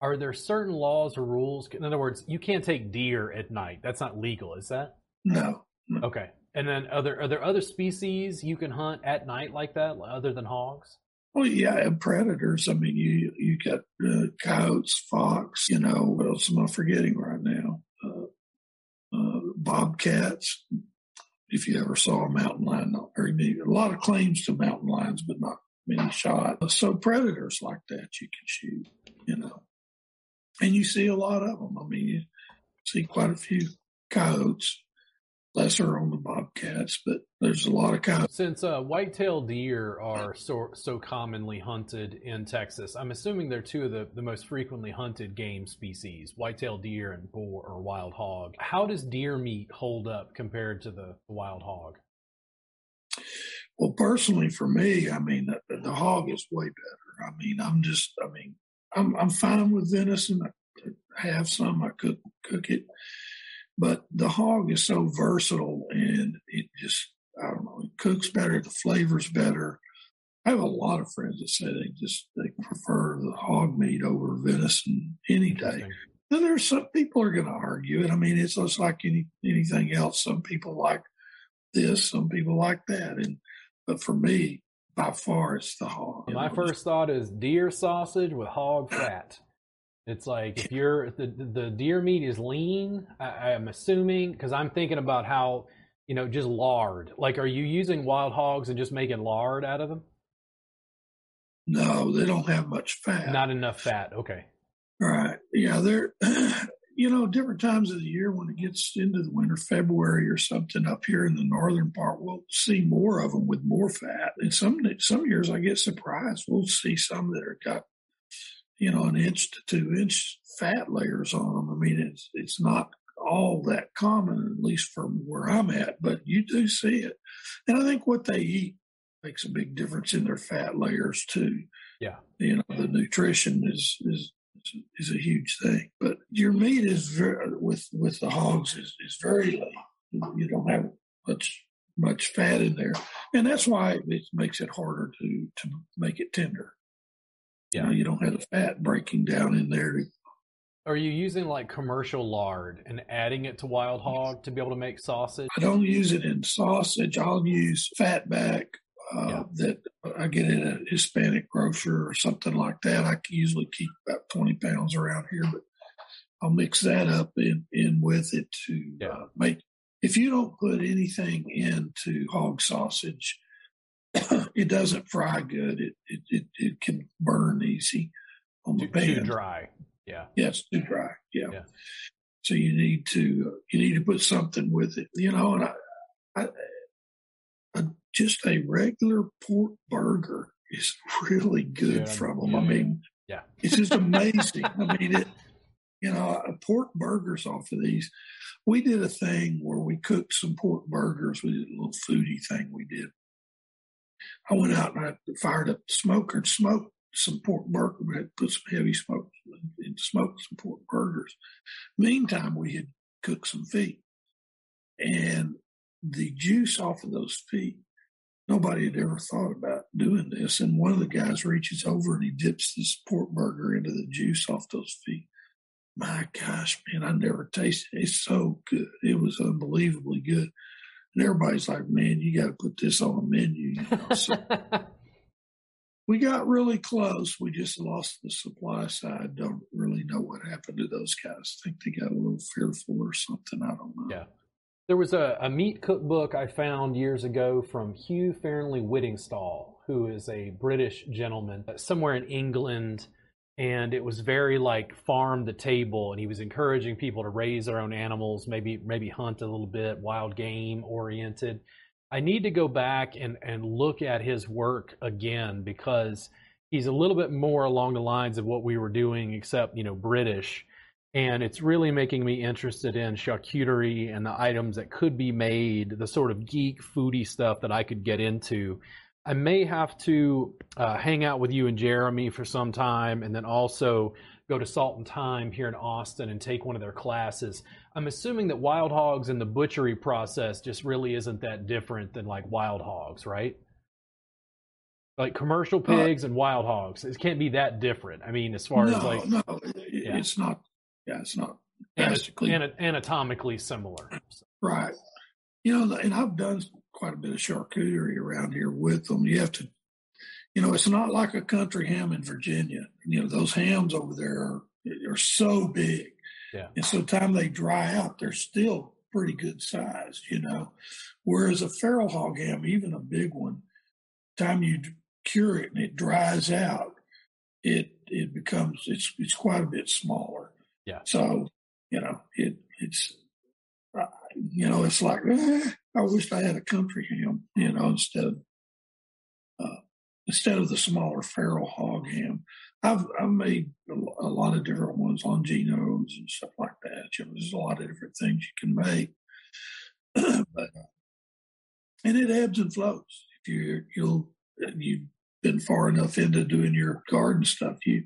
are there certain laws or rules? In other words, you can't take deer at night. That's not legal, is that? No. no. Okay. And then are there are there other species you can hunt at night like that, other than hogs? Well, yeah, and predators. I mean, you you got uh, coyotes, fox. You know, what else am I forgetting right now? Uh, uh, bobcats, if you ever saw a mountain lion, not very. A lot of claims to mountain lions, but not many shot. So predators like that you can shoot, you know, and you see a lot of them. I mean, you see quite a few coyotes, lesser on the bobcats, but there's a lot of coyotes. Since uh, white-tailed deer are so so commonly hunted in Texas, I'm assuming they're two of the, the most frequently hunted game species: white-tailed deer and boar or wild hog. How does deer meat hold up compared to the wild hog? Well, personally, for me, I mean, the, the hog is way better. I mean, I'm just, I mean, I'm I'm fine with venison. I have some. I cook cook it but the hog is so versatile and it just, I don't know, it cooks better, the flavor's better. I have a lot of friends that say they just they prefer the hog meat over venison any day. Now there's some people are going to argue it. I mean, it's just like any anything else. Some people like this, some people like that, and but for me, by far, it's the hog. My first thought is deer sausage with hog fat. It's like if you're the the deer meat is lean. I, am assuming because I'm thinking about how you know just lard. Like, are you using wild hogs and just making lard out of them? No, they don't have much fat. Not enough fat. Okay. Right. Yeah, they're you know different times of the year when it gets into the winter, February or something up here in the northern part, we'll see more of them with more fat. And some some years I get surprised. We'll see some that are got you know, an inch to two inch fat layers on them. I mean, it's it's not all that common, at least from where I'm at, but you do see it. And I think what they eat makes a big difference in their fat layers too. Yeah, you know, the nutrition is is is a huge thing. But your meat is very with with the hogs is is very lean. You don't have much much fat in there, and that's why it makes it harder to to make it tender. Yeah. You, know, you don't have the fat breaking down in there. Are you using like commercial lard and adding it to wild hog to be able to make sausage? I don't use it in sausage. I'll use fatback uh, yeah. that I get in a Hispanic grocer or something like that. I usually keep about 20 pounds around here, but I'll mix that up in, in with it to yeah. uh, make. If you don't put anything into hog sausage, it doesn't fry good. It, it, it it can burn easy on the too, pan. Too dry. Yeah. Yes, too dry. Yeah. yeah. So you need to you need to put something with it, you know. And I, I, I just a regular pork burger is really good yeah, from them. Yeah. I mean, yeah, it's just amazing. I mean, it. You know, pork burgers off of these. We did a thing where we cooked some pork burgers. We did a little foodie thing we did. I went out and I fired up the smoker and smoked some pork burger. We had put some heavy smoke and smoked some pork burgers. Meantime, we had cooked some feet, and the juice off of those feet. Nobody had ever thought about doing this. And one of the guys reaches over and he dips this pork burger into the juice off those feet. My gosh, man, I never tasted it. It's so good. It was unbelievably good. And everybody's like, man, you got to put this on a menu. You know? so we got really close. We just lost the supply side. Don't really know what happened to those guys. I think they got a little fearful or something. I don't know. Yeah. There was a, a meat cookbook I found years ago from Hugh Fearnley Whittingstall, who is a British gentleman uh, somewhere in England. And it was very like farm the table, and he was encouraging people to raise their own animals, maybe maybe hunt a little bit, wild game oriented I need to go back and, and look at his work again because he's a little bit more along the lines of what we were doing, except, you know, British. And it's really making me interested in charcuterie and the items that could be made, the sort of geek foodie stuff that I could get into. I may have to uh, hang out with you and Jeremy for some time and then also go to Salt and Time here in Austin and take one of their classes. I'm assuming that wild hogs and the butchery process just really isn't that different than like wild hogs, right? Like commercial uh, pigs uh, and wild hogs, it can't be that different. I mean, as far no, as like, no, yeah. it's not. Yeah, it's not. Basically, anatomically similar. Right. You know, and I've done quite a bit of charcuterie around here with them. You have to you know, it's not like a country ham in Virginia. You know, those hams over there are, are so big. Yeah. And so time they dry out, they're still pretty good size, you know. Whereas a feral hog ham, even a big one, time you cure it and it dries out, it it becomes it's it's quite a bit smaller. Yeah. So, you know, it it's you know, it's like eh, I wish I had a country ham, you know, instead of instead of the smaller feral hog ham. I've I've made a, lot of different ones on Geno's and stuff like that. You know, there's a lot of different things you can make, but uh, and it ebbs and flows. If you you'll you've been far enough into doing your garden stuff, you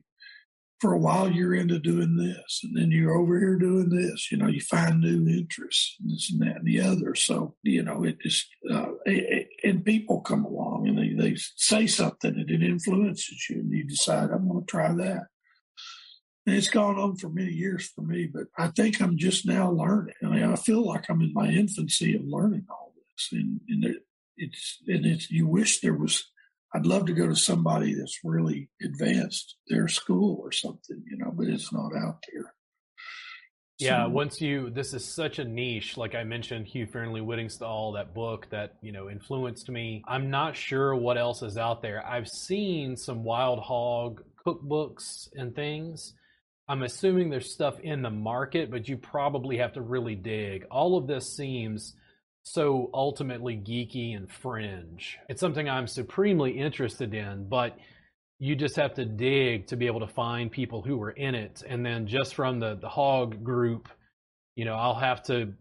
for a while you're into doing this and then you're over here doing this you know you find new interests and this and that and the other. So you know it just uh, it, and people come along and they, they say something and it influences you and you decide i'm going to try that. And it's gone on for many years for me but i think i'm just now learning. I mean i feel like i'm in my infancy of learning all this and, and it, it's and it's you wish there was I'd love to go to somebody that's really advanced their school or something, you know, but it's not out there. Yeah, once you, this is such a niche. Like I mentioned, Hugh Fearnley Whittingstall, that book that, you know, influenced me. I'm not sure what else is out there. I've seen some wild hog cookbooks and things. I'm assuming there's stuff in the market, but you probably have to really dig. All of this seems so ultimately geeky and fringe. It's something I'm supremely interested in, but you just have to dig to be able to find people who are in it. And then just from the, the hog group, you know, I'll have to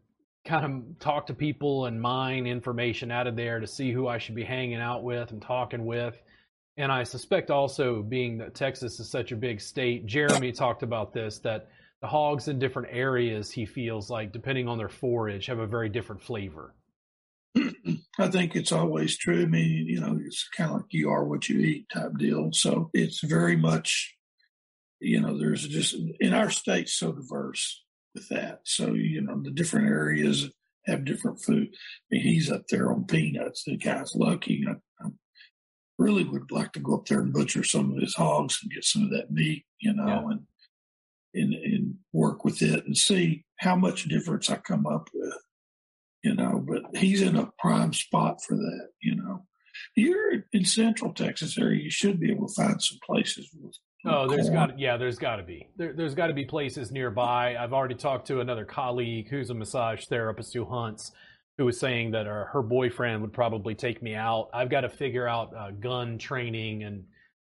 kind of talk to people and mine information out of there to see who I should be hanging out with and talking with. And I suspect also, being that Texas is such a big state, Jeremy talked about this that the hogs in different areas, he feels like, depending on their forage, have a very different flavor. I think it's always true. I mean, you know, it's kind of like you are what you eat type deal. So it's very much, you know, there's just in our state so diverse with that. So, you know, the different areas have different food. I mean, he's up there on peanuts. The guy's lucky. I, I really would like to go up there and butcher some of his hogs and get some of that meat, you know, yeah. and and, and work with it and see how much difference I come up with, you know. But he's in a prime spot for that, you know. You're in Central Texas area, you should be able to find some places with Oh, there's got yeah, there's got to be there, there's got to be places nearby. I've already talked to another colleague who's a massage therapist who hunts, who was saying that her, her boyfriend would probably take me out. I've got to figure out uh, gun training and uh,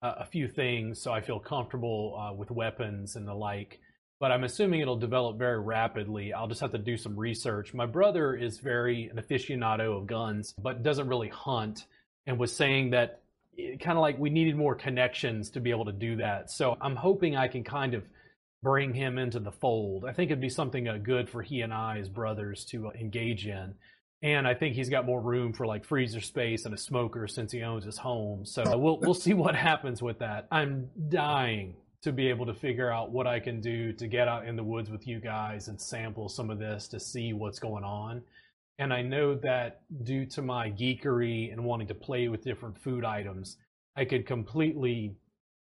a few things so I feel comfortable uh, with weapons and the like. But I'm assuming it'll develop very rapidly. I'll just have to do some research. My brother is very an aficionado of guns, but doesn't really hunt, and was saying that kind of like we needed more connections to be able to do that. So I'm hoping I can kind of bring him into the fold. I think it'd be something uh, good for he and I as brothers to uh, engage in. And I think he's got more room for like freezer space and a smoker since he owns his home. So we'll we'll see what happens with that. I'm dying to be able to figure out what I can do to get out in the woods with you guys and sample some of this to see what's going on. And I know that due to my geekery and wanting to play with different food items, I could completely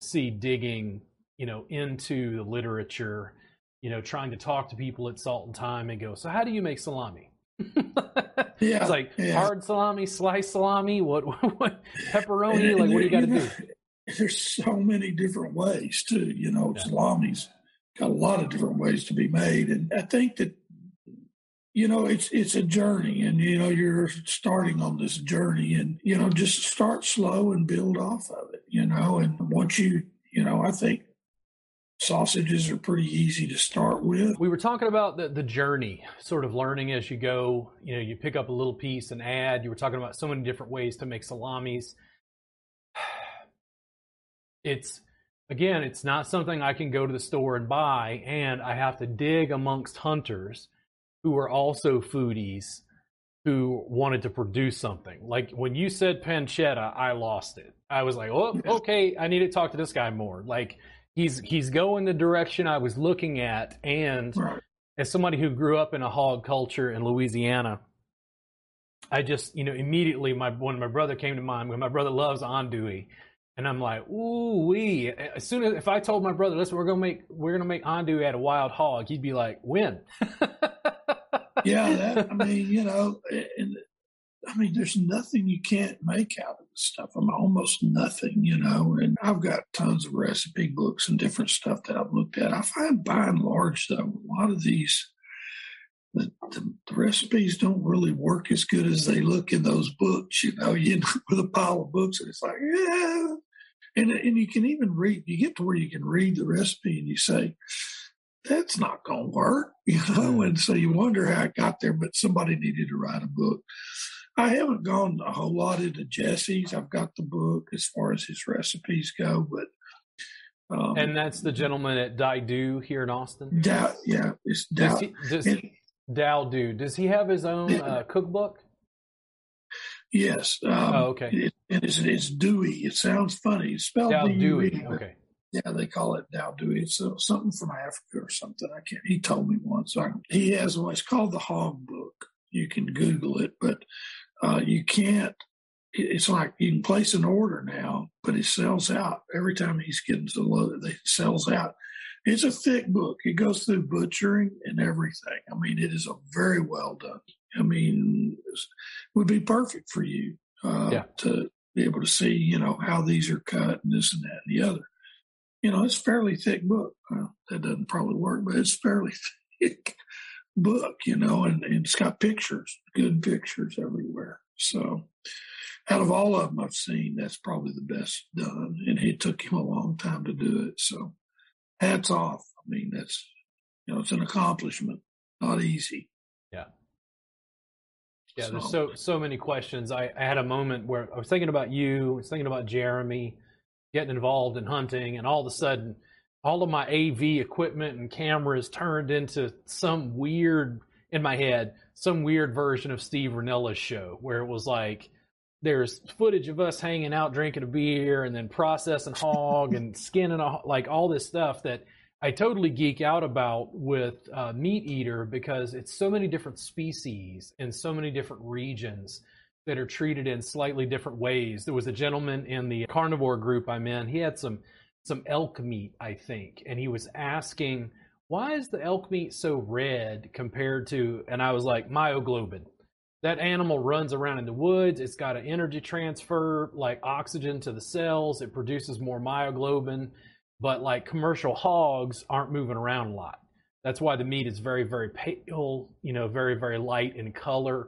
see digging, you know, into the literature, you know, trying to talk to people at Salt and Time and go, so how do you make salami? yeah, it's like yeah. hard salami, sliced salami, what, what pepperoni, and, like and what do you got to do? There's so many different ways too. You know, yeah. salami's got a lot of different ways to be made, and I think that you know it's it's a journey and you know you're starting on this journey and you know just start slow and build off of it you know and once you you know i think sausages are pretty easy to start with we were talking about the, the journey sort of learning as you go you know you pick up a little piece and add you were talking about so many different ways to make salamis it's again it's not something i can go to the store and buy and i have to dig amongst hunters who are also foodies who wanted to produce something. Like when you said pancetta, I lost it. I was like, "Oh, okay, I need to talk to this guy more." Like he's he's going the direction I was looking at and right. as somebody who grew up in a hog culture in Louisiana, I just, you know, immediately my when my brother came to mind, when my brother loves andouille, and I'm like, ooh wee. As soon as if I told my brother, listen, we're gonna make we're gonna make andouille at a wild hog, he'd be like, when? yeah, that, I mean, you know, and, I mean, there's nothing you can't make out of stuff. I mean, almost nothing, you know. And I've got tons of recipe books and different stuff that I've looked at. I find by and large, though, a lot of these the, the, the, recipes don't really work as good as they look in those books. You know, you end up with a pile of books, and it's like, yeah. And and you can even read. You get to where you can read the recipe, and you say, that's not going to work, you know. And so you wonder how it got there, but somebody needed to write a book. I haven't gone a whole lot into Jesse's. I've got the book as far as his recipes go, but. Um, and that's the gentleman at Dai Due here in Austin. Dow, yeah, it's Dow. Does he, does, and, Dow Does he have his own uh, cookbook? Yes. Um, oh, okay. It, it's, it's Dewey. It sounds funny. It's spelled Dow Dewey. Okay. Yeah, they call it Dow Dewey. It's uh, something from Africa or something. I can't. He told me once. I, he has one. It's called the Hog Book. You can Google it, but uh, you can't. It's like you can place an order now, but it sells out every time he's getting to the load. It sells out. It's a thick book. It goes through butchering and everything. I mean, it is a very well done. I mean, it would be perfect for you uh, yeah. to be able to see, you know, how these are cut and this and that and the other you know, it's fairly thick book. Well, that doesn't probably work, but it's fairly thick book, you know, and, and it's got pictures, good pictures everywhere. So out of all of them I've seen, that's probably the best done. And it took him a long time to do it. So hats off. I mean, that's, you know, it's an accomplishment, not easy. Yeah. Yeah, so. there's so so many questions. I, I had a moment where I was thinking about you, I was thinking about Jeremy, getting involved in hunting, and all of a sudden, all of my AV equipment and cameras turned into some weird, in my head, some weird version of Steve Rinella's show where it was like, there's footage of us hanging out drinking a beer and then processing hog and skinning a, like all this stuff that I totally geek out about with uh, MeatEater because it's so many different species in so many different regions that are treated in slightly different ways. There was a gentleman in the carnivore group I'm in. He had some some elk meat, I think, and he was asking, "Why is the elk meat so red compared to?" And I was like, "Myoglobin. That animal runs around in the woods. It's got an energy transfer, like oxygen to the cells. It produces more myoglobin." but like commercial hogs aren't moving around a lot. That's why the meat is very, very pale, you know, very, very light in color.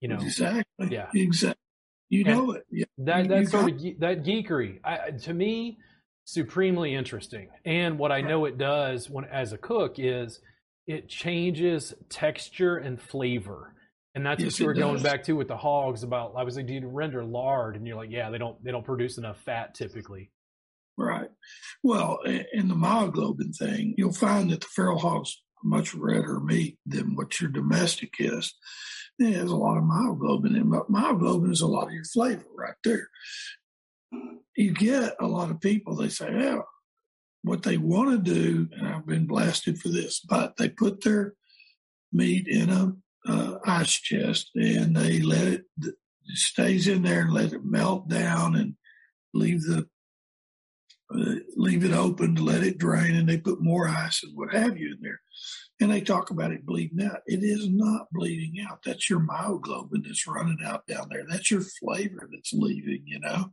You know, exactly. Yeah, exactly. You know and it. Yeah. That that sort of that geekery, I, to me, supremely interesting. And what I know it does when as a cook is it changes texture and flavor. And that's yes, what you were going back to with the hogs about I was like, do you render lard? And you're like, yeah, they don't they don't produce enough fat typically. Right. Well, in the myoglobin thing, you'll find that the feral hog's much redder meat than what your domestic is. It has a lot of myoglobin in, but myoglobin is a lot of your flavor right there you get a lot of people, they say, yeah, what they want to do, and I've been blasted for this, but they put their meat in a uh, ice chest and they let it, it stays in there and let it melt down and leave the uh, leave it open to let it drain and they put more ice and what have you in there and they talk about it bleeding out. It is not bleeding out. That's your myoglobin that's running out down there. That's your flavor that's leaving, you know,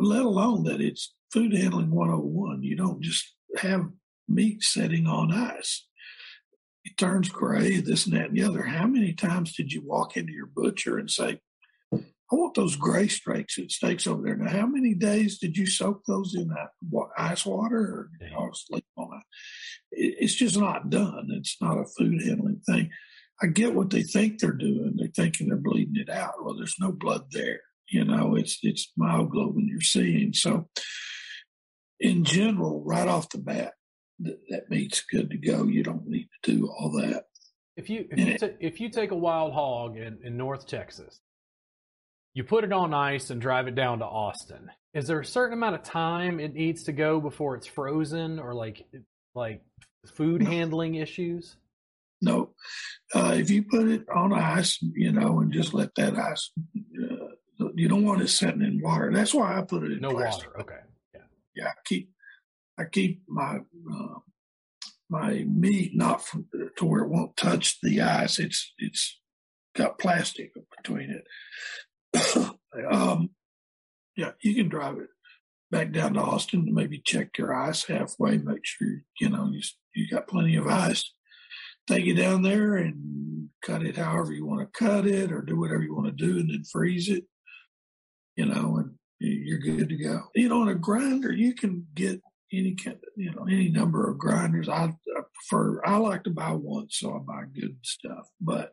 let alone that it's food handling 101. You don't just have meat sitting on ice. It turns gray, this and that and the other. How many times did you walk into your butcher and say, I want those gray steaks steaks over there. Now, how many days did you soak those in that ice water or you know, sleep on it? It's just not done. It's not a food handling thing. I get what they think they're doing. They're thinking they're bleeding it out. Well, there's no blood there. You know, it's it's myoglobin you're seeing. So, in general, right off the bat, that, that meat's good to go. You don't need to do all that. If you if you, if you take a wild hog in, in North Texas you put it on ice and drive it down to Austin. Is there a certain amount of time it needs to go before it's frozen or like like food handling issues? No. Uh, if you put it on ice, you know, and just let that ice, uh, you don't want it sitting in water. That's why I put it in no plastic. water. Okay. Yeah. Yeah. I keep I keep my uh, my meat not from, to where it won't touch the ice. It's it's got plastic between it. um, yeah, you can drive it back down to Austin to maybe check your ice halfway, make sure you know you you got plenty of ice. Take it down there and cut it however you want to cut it, or do whatever you want to do, and then freeze it. You know, and you're good to go. You know, in a grinder, you can get any kind, of, you know, any number of grinders. I, I prefer. I like to buy one, so I buy good stuff, but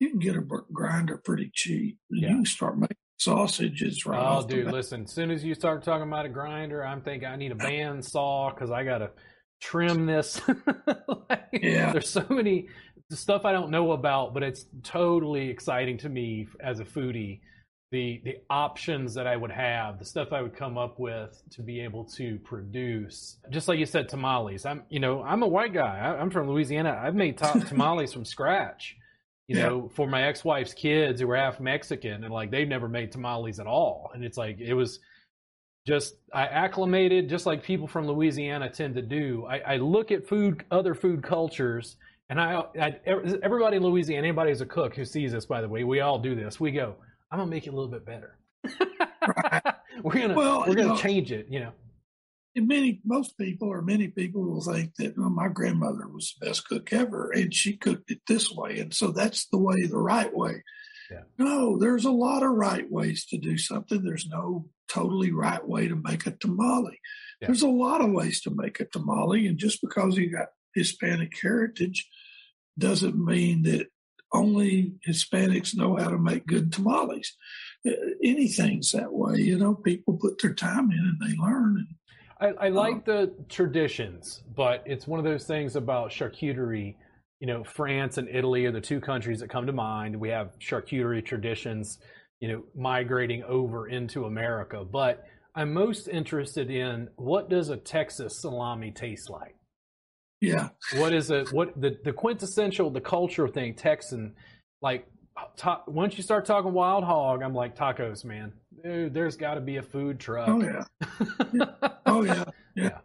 you can get a grinder pretty cheap. Yeah. You can start making sausages right Oh, dude, listen, as soon as you start talking about a grinder, I'm thinking I need a band saw because I got to trim this. like, yeah. There's so many stuff I don't know about, but it's totally exciting to me as a foodie. The, the options that I would have, the stuff I would come up with to be able to produce, just like you said, tamales. I'm, you know, I'm a white guy. I, I'm from Louisiana. I've made top tamales from scratch you yeah. know, for my ex-wife's kids who were half Mexican and like they've never made tamales at all. And it's like, it was just, I acclimated just like people from Louisiana tend to do. I, I look at food, other food cultures and I, I, everybody in Louisiana, anybody who's a cook who sees this, by the way, we all do this. We go, I'm going to make it a little bit better. we're going to, well, we're going to change it, you know and many most people or many people will think that well, my grandmother was the best cook ever and she cooked it this way. And so that's the way the right way. Yeah. no there's a lot of right ways to do something. There's no totally right way to make a tamale. Yeah. there's a lot of ways to make a tamale and just because you got hispanic heritage doesn't mean that only hispanics know how to make good tamales. Anything's that way you know? People put their time in and they learn and I, I like uh-huh. the traditions, but it's one of those things about charcuterie. You know, France and Italy are the two countries that come to mind. We have charcuterie traditions, you know, migrating over into America. But I'm most interested in what does a Texas salami taste like? Yeah. What is it? What the, the quintessential, the culture thing, Texan, like ta- once you start talking wild hog, I'm like tacos, man. Dude, there's got to be a food truck. Oh yeah. oh yeah. Yeah. yeah.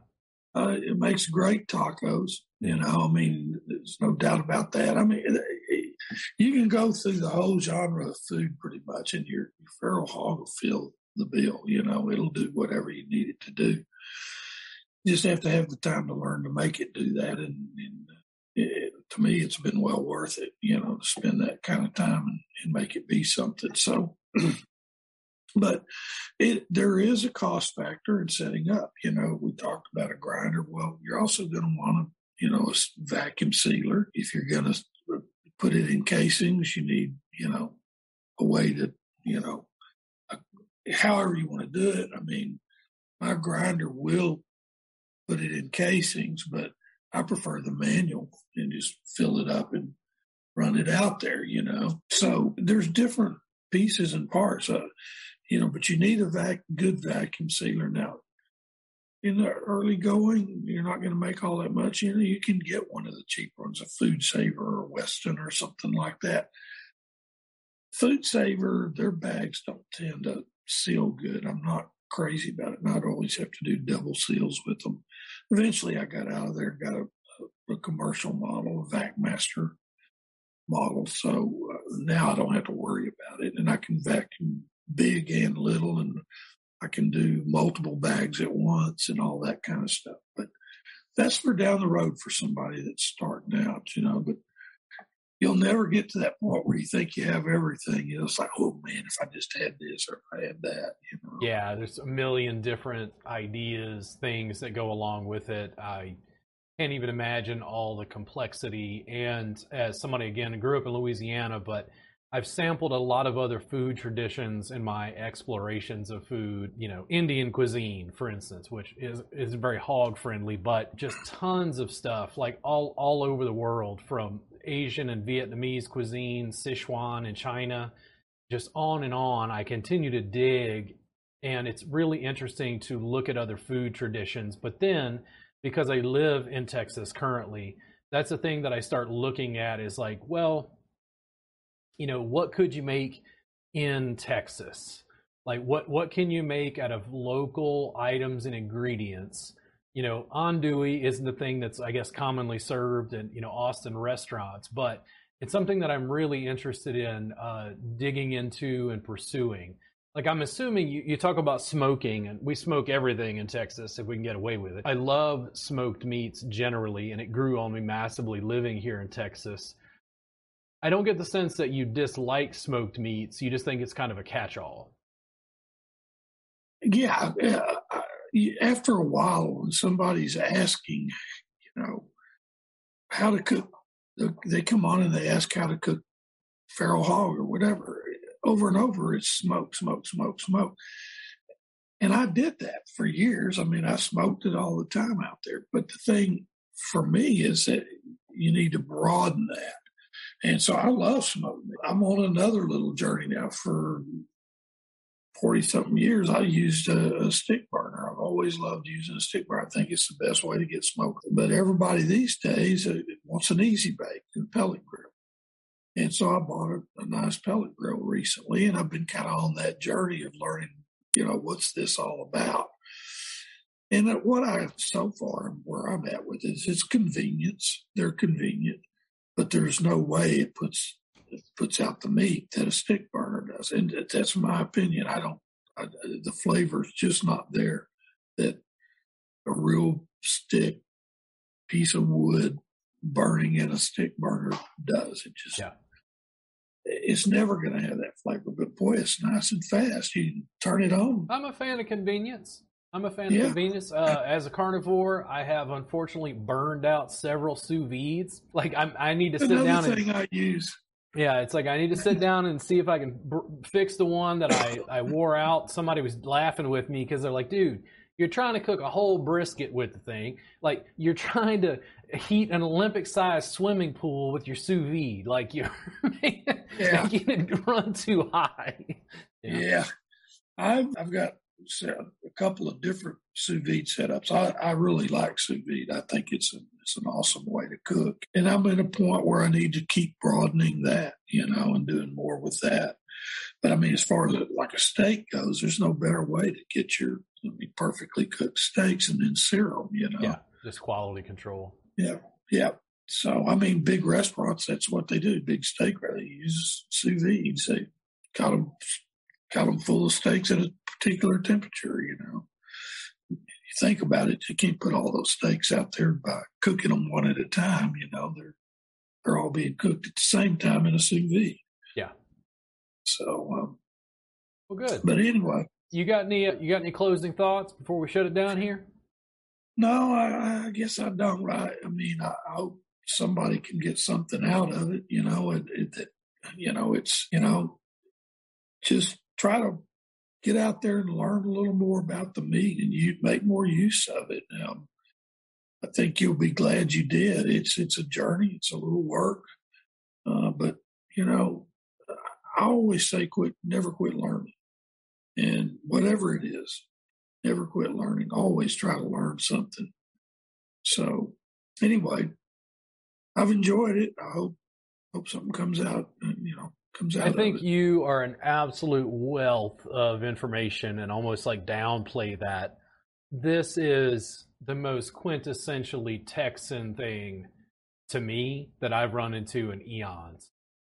Uh, it makes great tacos. You know, I mean, there's no doubt about that. I mean, you can go through the whole genre of food pretty much, and your, your feral hog will fill the bill. You know, it'll do whatever you need it to do. You just have to have the time to learn to make it do that. And, and it, to me, it's been well worth it, you know, to spend that kind of time and, and make it be something. So, but it there is a cost factor in setting up. You know, we talked about a grinder. Well, you're also going to want to, you know, a vacuum sealer. If you're going to put it in casings, you need, you know, a way to, you know, however you want to do it. I mean, my grinder will put it in casings, but I prefer the manual and just fill it up and run it out there, you know. So there's different pieces and parts, uh, you know, but you need a vac- good vacuum sealer. Now, in the early going, you're not going to make all that much. You know, you can get one of the cheap ones, a Food Saver or Weston or something like that. Food Saver, their bags don't tend to seal good. I'm not crazy about it. Not always have to do double seals with them. Eventually, I got out of there, got a, a, a commercial model, a VacMaster model. So uh, now I don't have to worry about it, and I can vacuum big and little, and I can do multiple bags at once and all that kind of stuff. But that's for down the road for somebody that's starting out, you know. But you'll never get to that point where you think you have everything. You know, it's like, oh man, if I just had this or if I had that, you know. Yeah, there's a million different ideas, things that go along with it. I can't even imagine all the complexity. And as somebody again grew up in Louisiana, but I've sampled a lot of other food traditions in my explorations of food, you know, Indian cuisine, for instance, which is, is very hog friendly, but just tons of stuff like all, all over the world from Asian and Vietnamese cuisine, Sichuan and China, just on and on. I continue to dig, and it's really interesting to look at other food traditions. But then, because I live in Texas currently, that's the thing that I start looking at is like, well, you know, what could you make in Texas? Like, what what can you make out of local items and ingredients? you know, andouille isn't the thing that's, I guess, commonly served in, you know, Austin restaurants, but it's something that I'm really interested in uh, digging into and pursuing. Like, I'm assuming you, you talk about smoking, and we smoke everything in Texas if we can get away with it. I love smoked meats generally, and it grew on me massively living here in Texas. I don't get the sense that you dislike smoked meats. You just think it's kind of a catch all. Yeah, uh, uh, after a while, when somebody's asking, you know, how to cook, they come on and they ask how to cook feral hog or whatever. Over and over, it's smoke, smoke, smoke, smoke. And I did that for years. I mean, I smoked it all the time out there. But the thing for me is that you need to broaden that. And so I love smoking. I'm on another little journey now for 40 something years, I used a, a, stick burner. I've always loved using a stick burner. I think it's the best way to get smoked. But everybody these days uh, wants an easy bake and pellet grill. And so I bought a, a nice pellet grill recently, and I've been kind of on that journey of learning, you know, what's this all about. And what I so far where I'm at with it is it's convenience. They're convenient, but there's no way it puts puts out the meat that a stick burner does. And that's my opinion. I don't, I, the flavor is just not there that a real stick piece of wood burning in a stick burner does. It just, yeah. it's never going to have that flavor. But boy, it's nice and fast. You turn it on. I'm a fan of convenience. I'm a fan yeah. of Venus. Uh, as a carnivore, I have unfortunately burned out several sous vides. Like I'm, I need to sit Another down. thing and, I use yeah, it's like I need to sit down and see if I can br- fix the one that I, I wore out. Somebody was laughing with me because they're like, dude, you're trying to cook a whole brisket with the thing. Like you're trying to heat an Olympic sized swimming pool with your sous vide. Like you're yeah. making it run too high. Yeah. yeah. I've, I've got a couple of different sous vide setups. I, I really like sous vide. I think it's a, it's an awesome way to cook. And I'm at a point where I need to keep broadening that, you know, and doing more with that. But I mean, as far as a, like a steak goes, there's no better way to get your I mean, perfectly cooked steaks and then sear them, you know. Yeah, just quality control. Yeah, yeah. So I mean, big restaurants, that's what they do. Big steak, they use sous vide. They got them got them full of steaks at a particular temperature, you know. You think about it, you can't put all those steaks out there by cooking them one at a time. You know, they're they're all being cooked at the same time in a sous vide. Yeah. So, um, well, good. But anyway, you got any uh, you got any closing thoughts before we shut it down here? No, I, I guess I don't. Right. I mean, I, I, hope somebody can get something out of it. You know, it, it, you know, it's you know, just try to get out there and learn a little more about the meat, and you make more use of it. Um, I think you'll be glad you did. It's it's a journey. It's a little work, uh, but you know, I always say, quit, never quit learning, and whatever it is, never quit learning. Always try to learn something. So, anyway, I've enjoyed it. I hope hope something comes out. You know, comes out. I think you are an absolute wealth of information, and almost like downplay that. This is the most quintessentially Texan thing to me that I've run into in eons.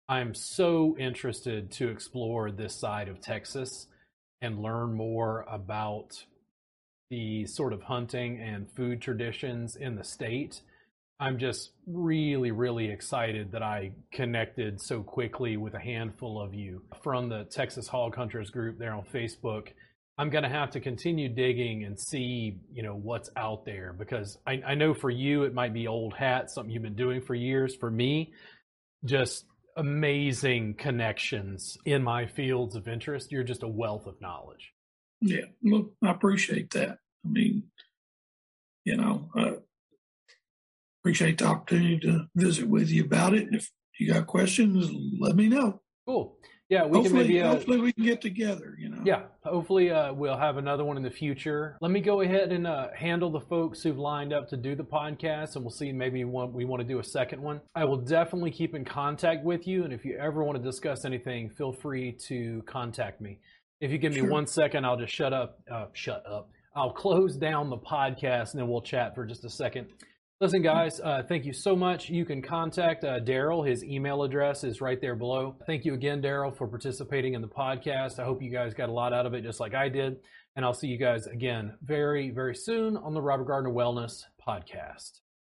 I'm so interested to explore this side of Texas and learn more about the sort of hunting and food traditions in the state. I'm just really, really excited that I connected so quickly with a handful of you from the Texas Hog Hunters group there on Facebook. I'm going to have to continue digging and see, you know, what's out there because I, I know for you it might be old hat, something you've been doing for years. For me, just amazing connections in my fields of interest. You're just a wealth of knowledge. Yeah, look, I appreciate that. I mean, you know, uh, appreciate the opportunity to visit with you about it. And if you got questions, let me know. Cool. Yeah, we hopefully, can maybe uh, hopefully we can get together. You know. Yeah, hopefully uh, we'll have another one in the future. Let me go ahead and uh, handle the folks who've lined up to do the podcast, and we'll see. Maybe one, we want to do a second one. I will definitely keep in contact with you, and if you ever want to discuss anything, feel free to contact me. If you give me sure. one second, I'll just shut up. Uh, shut up. I'll close down the podcast, and then we'll chat for just a second. Listen, guys, uh, thank you so much. You can contact uh, Daryl. His email address is right there below. Thank you again, Daryl, for participating in the podcast. I hope you guys got a lot out of it, just like I did. And I'll see you guys again very, very soon on the Robert Gardner Wellness Podcast.